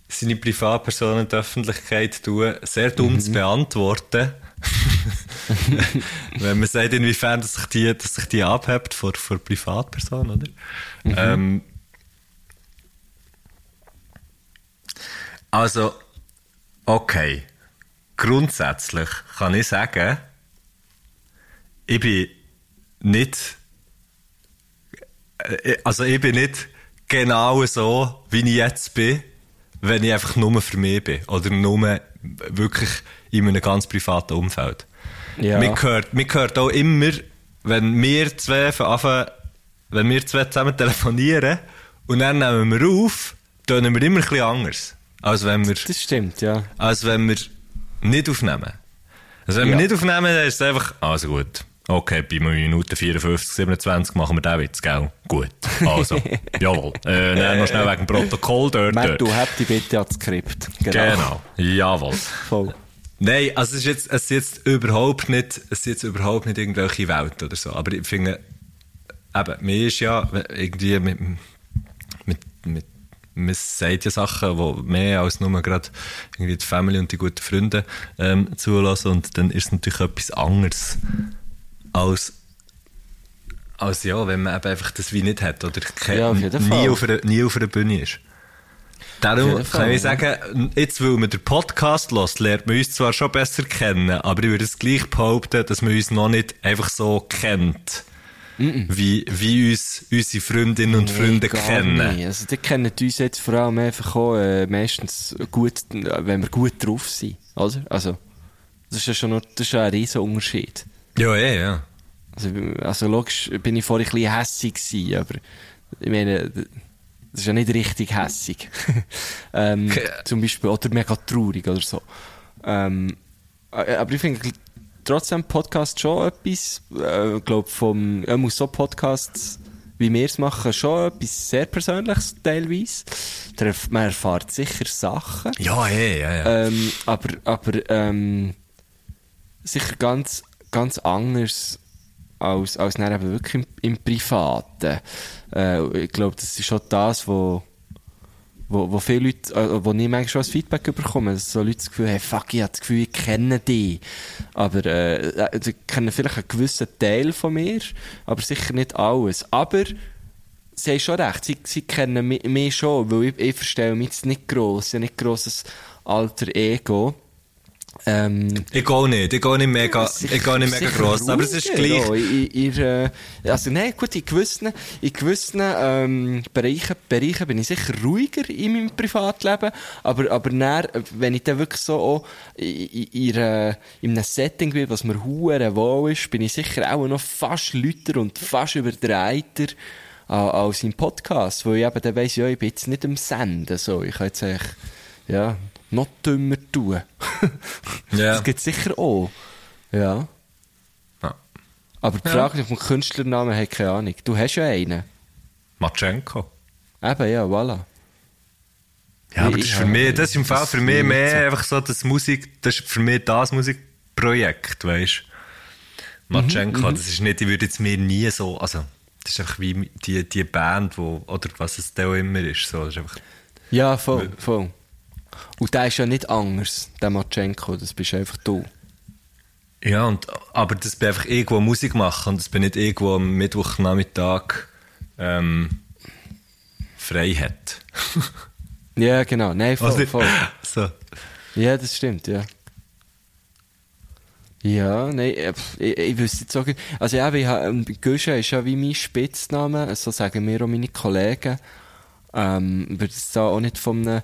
seine Privatperson in die Öffentlichkeit tun, sehr dumm mhm. zu beantworten. Wenn man sagt, inwiefern dass sich die, dass sich die abhebt vor, vor Privatpersonen, oder? Mhm. Ähm, also, okay. Grundsätzlich kann ich sagen, ich bin nicht, äh, also ich bin nicht genau so, wie ich jetzt bin wenn ich einfach nur für mich bin. Oder nur wirklich in einem ganz privaten Umfeld. Ja. Mir gehört, mir gehört auch immer, wenn wir zwei von Anfang, wenn wir zwei zusammen telefonieren und dann nehmen wir auf, tun wir immer ein bisschen anders. Als wenn wir, das stimmt, ja. Als wenn wir nicht aufnehmen. Also wenn ja. wir nicht aufnehmen, dann ist es einfach, also gut. Okay, bei Minute 54, 27 machen wir den Witz, gell? Gut. Also, jawohl. Äh, dann noch schnell wegen dem Protokoll dort. Matt, du hättest bitte ans Skript. Genau. genau. Jawohl. Voll. Nein, also es ist jetzt, es ist jetzt überhaupt nicht, es ist jetzt überhaupt nicht irgendwelche Welt oder so. Aber ich finde, eben, mir ist ja irgendwie mit, mit, mit man sagt ja Sachen, die mehr als nur gerade irgendwie die Familie und die guten Freunde ähm, zulassen und dann ist es natürlich etwas anderes als, als ja, wenn man eben einfach das wie nicht hat oder ja, auf nie, auf einer, nie auf einer Bühne ist. Darum kann ich sagen, jetzt, weil man den Podcast lässt, lernt man uns zwar schon besser kennen, aber ich würde es gleich behaupten, dass man uns noch nicht einfach so kennt. wie, wie uns unsere Freundinnen und Freunde gar kennen. nicht. Also, die kennen uns jetzt vor allem einfach auch, äh, meistens gut, äh, wenn wir gut drauf sind. Oder? Also, das ist ja schon noch, das ist ja ein riesen Unterschied. Ja, ja, ja. Also, also logisch bin ich vorhin ein bisschen hässig gewesen, aber ich meine, das ist ja nicht richtig hässig. ähm, zum Beispiel, oder mega traurig oder so. Ähm, äh, aber ich finde trotzdem Podcast schon etwas, äh, glaube vom, äh, muss so Podcasts, wie wir es machen, schon etwas sehr Persönliches teilweise. Man erfährt sicher Sachen. Ja, ja, ja, ja. Ähm, aber, aber, ähm, sicher ganz, ganz anders als, als dann eben wirklich im, im Privaten. Äh, ich glaube, das ist schon das, wo, wo, wo viele Leute, äh, wo ich manchmal schon als Feedback bekomme, dass so Leute das Gefühl haben, fuck, ich habe das Gefühl, ich kenne die. Aber, äh, äh, sie kennen vielleicht einen gewissen Teil von mir, aber sicher nicht alles. Aber, sie haben schon recht, sie, sie kennen mich, mich schon, weil ich, ich verstehe mich jetzt nicht gross, ich habe nicht grosses alter Ego. Ähm, Ich gehe nicht, ich gehe nicht mega, ich gehe nicht mega gross, aber es ist gleich. ja. In, in, also, nein, gut, in gewissen, in gewissen, ähm, Bereichen, Bereichen bin ich sicher ruhiger in meinem Privatleben, aber, aber dann, wenn ich dann wirklich so auch in, in, in, in einem Setting bin, was mir hure wohl ist, bin ich sicher auch noch fast lauter und fast überdreiter als im Podcast, wo ich eben dann weiss, ja, ich bin jetzt nicht am Senden, so, ich kann jetzt eigentlich, ja, noch dümmer tun. Ja. Das gibt sicher auch. Ja. Ja. Aber die Frage vom Künstlernamen habe ich keine Ahnung. Du hast ja einen. Matschenko. Eben, ja, voilà. Ja, aber das ist für Ja, mich, das ist im Fall für mich mehr einfach so das Musik, das ist für mich das Musikprojekt, weißt Mhm, Matschenko, das ist nicht, ich würde jetzt mir nie so, also, das ist einfach wie die, die Band, wo, oder was es da auch immer ist, so, das ist einfach, Ja, voll, voll. Und der ist ja nicht anders, der Matschenko. Das bist einfach du. ja, und, aber das bin einfach irgendwo Musik machen und das bin nicht irgendwo am Mittwochnachmittag, ähm, frei hat. Ja, genau. Nein, voll, Also, voll. so. Ja, das stimmt, ja. Ja, nein, äh, ich, ich wüsste jetzt auch, nicht- also ja, ähm, Guschen ist ja wie mein Spitzname, so sagen mir auch meine Kollegen. Ähm, würde da auch nicht von einem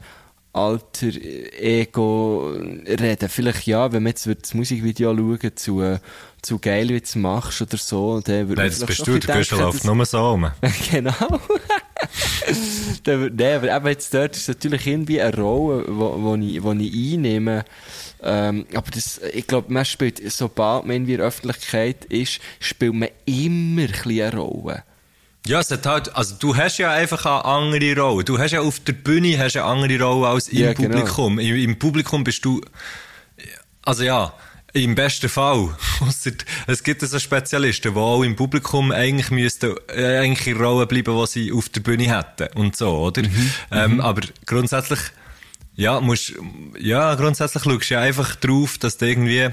alter Ego reden. Vielleicht ja, wenn man jetzt das Musikvideo schauen zu, zu geil, wie du es machst oder so, dann würde Nein, das bist du, der denken, läuft nur so rum. genau. Dann Nein, aber eben jetzt dort ist natürlich irgendwie eine Rolle, wo, wo, ich, wo ich einnehme. Ähm, aber das, ich glaube, man spielt, sobald man in der Öffentlichkeit ist, spielt man immer ein eine Rolle. Ja, es hat halt, also du hast ja einfach eine andere Rolle. Du hast ja auf der Bühne hast eine andere Rolle als im Ja, genau. Publikum. Im, Im Publikum bist du, also ja, im besten Fall. Es gibt so Spezialisten, die auch im Publikum eigentlich müssten, äh, eigentlich in Rolle bleiben, die sie auf der Bühne hätten. Und so, oder? Mhm. Ähm, aber grundsätzlich, ja, musst, ja, grundsätzlich schaust du ja einfach drauf, dass du irgendwie,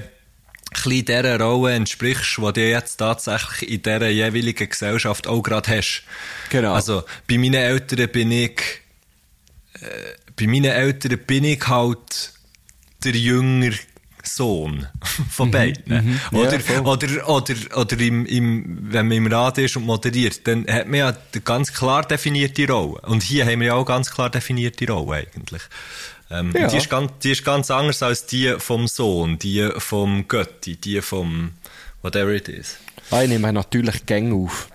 bisschen dieser Rolle entsprichst, die du jetzt tatsächlich in dieser jeweiligen Gesellschaft auch gerade hast. Genau. Also, bei meinen Eltern bin ich, äh, bei meinen Eltern bin ich halt der jüngere Sohn von beiden. Ja, Oder, voll. oder, oder, oder im, im, wenn man im Radio ist und moderiert, dann hat man ja eine ganz klar definierte Rolle. Und hier haben wir ja auch ganz klar definierte Rolle eigentlich. Ähm, Ja. die, ist ganz, die ist ganz anders als die vom Sohn, die vom Götti, die vom whatever it is. Ah, ich nehme natürlich Gänge auf.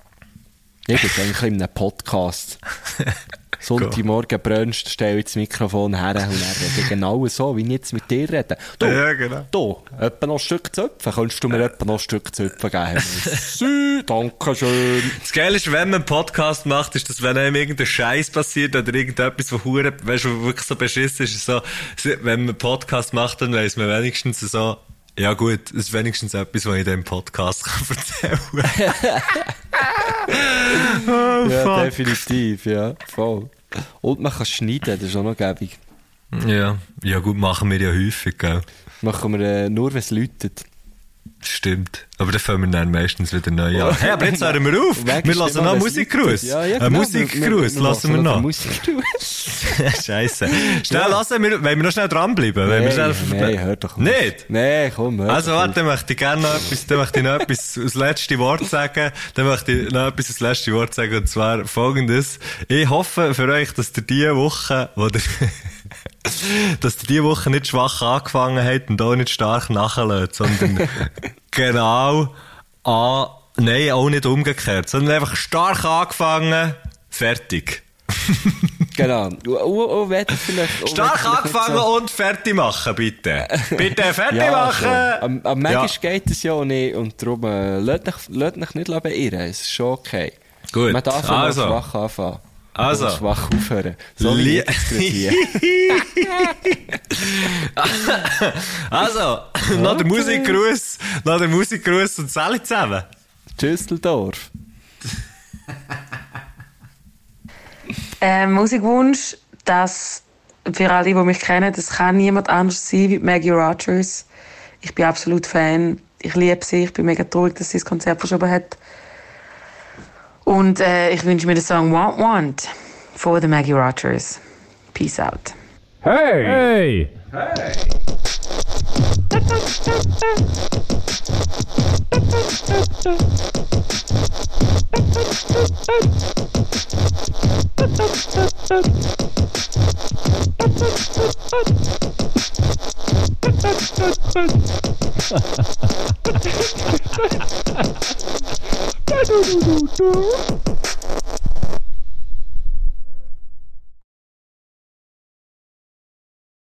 Ich bin eigentlich in einem Podcast. Sonntagmorgen brennst, stell ich das Mikrofon her und dann rede ich genau so, wie ich jetzt mit dir rede. Du, Ja, genau. du, etwa noch ein Stück Zöpfen. Könntest du mir etwa noch ein Stück Zöpfen geben? Sü, danke schön. Das Geile ist, wenn man einen Podcast macht, ist, dass wenn einem irgendein Scheiß passiert oder irgendetwas, wo hure, weißt du, wo wirklich so beschissen ist, ist so, wenn man einen Podcast macht, dann weiss man wenigstens so, ja gut, es ist wenigstens etwas, was ich in diesem Podcast kann erzählen kann. Ja, definitiv, ja, voll. Und man kann schneiden, das ist auch noch gäbig. ja, ja gut, machen wir ja häufig, gell. Machen wir äh, nur, wenn es läutet. Stimmt. Aber dann fangen wir dann meistens wieder neu an. Hey, aber jetzt hören wir auf. wir lassen noch Musikgruß. Ja, ja, Einen genau. Musikgruß lassen wir noch. Musikgruß. Scheiße. Schnell lassen wir, wollen wir noch schnell dranbleiben? Wir schnell... Nein, hör doch auf. Nicht? Nee, komm, hör Also warte, dann möchte ich gerne noch etwas, dann möchte ich noch etwas als letztes Wort sagen. Dann möchte ich noch etwas als letztes Wort sagen, und zwar folgendes. Ich hoffe für euch, dass ihr diese Woche, wo ihr, dass ihr diese Woche nicht schwach angefangen habt und auch nicht stark nachlässt, sondern genau an, nein, auch nicht umgekehrt, sondern einfach stark angefangen, fertig. Genau. Wenn ihr vielleicht... Stark ihr vielleicht angefangen so- und fertig machen, bitte. Bitte fertig Ja, machen! schon. Am, am manchmal Ja. geht es ja auch nicht und darum äh, lasst euch, nicht beirren. Es ist schon okay. Gut, Man darf also. schwach anfangen. Also. Und schwach aufhören. So wie hier. Also, noch der Musikgruß, noch der Musikgruß und Sally zusammen. Düsseldorf. Ähm, Musikwunsch, das für alle, die mich kennen, das kann niemand anders sein wie Maggie Rogers. Ich bin absolut Fan. Ich liebe sie. Ich bin mega traurig, dass sie das Konzert verschoben hat. Und äh, ich wünsche mir den Song Want Want von The Maggie Rogers. Peace out. Hey! Hey! Hey! Do do do do do.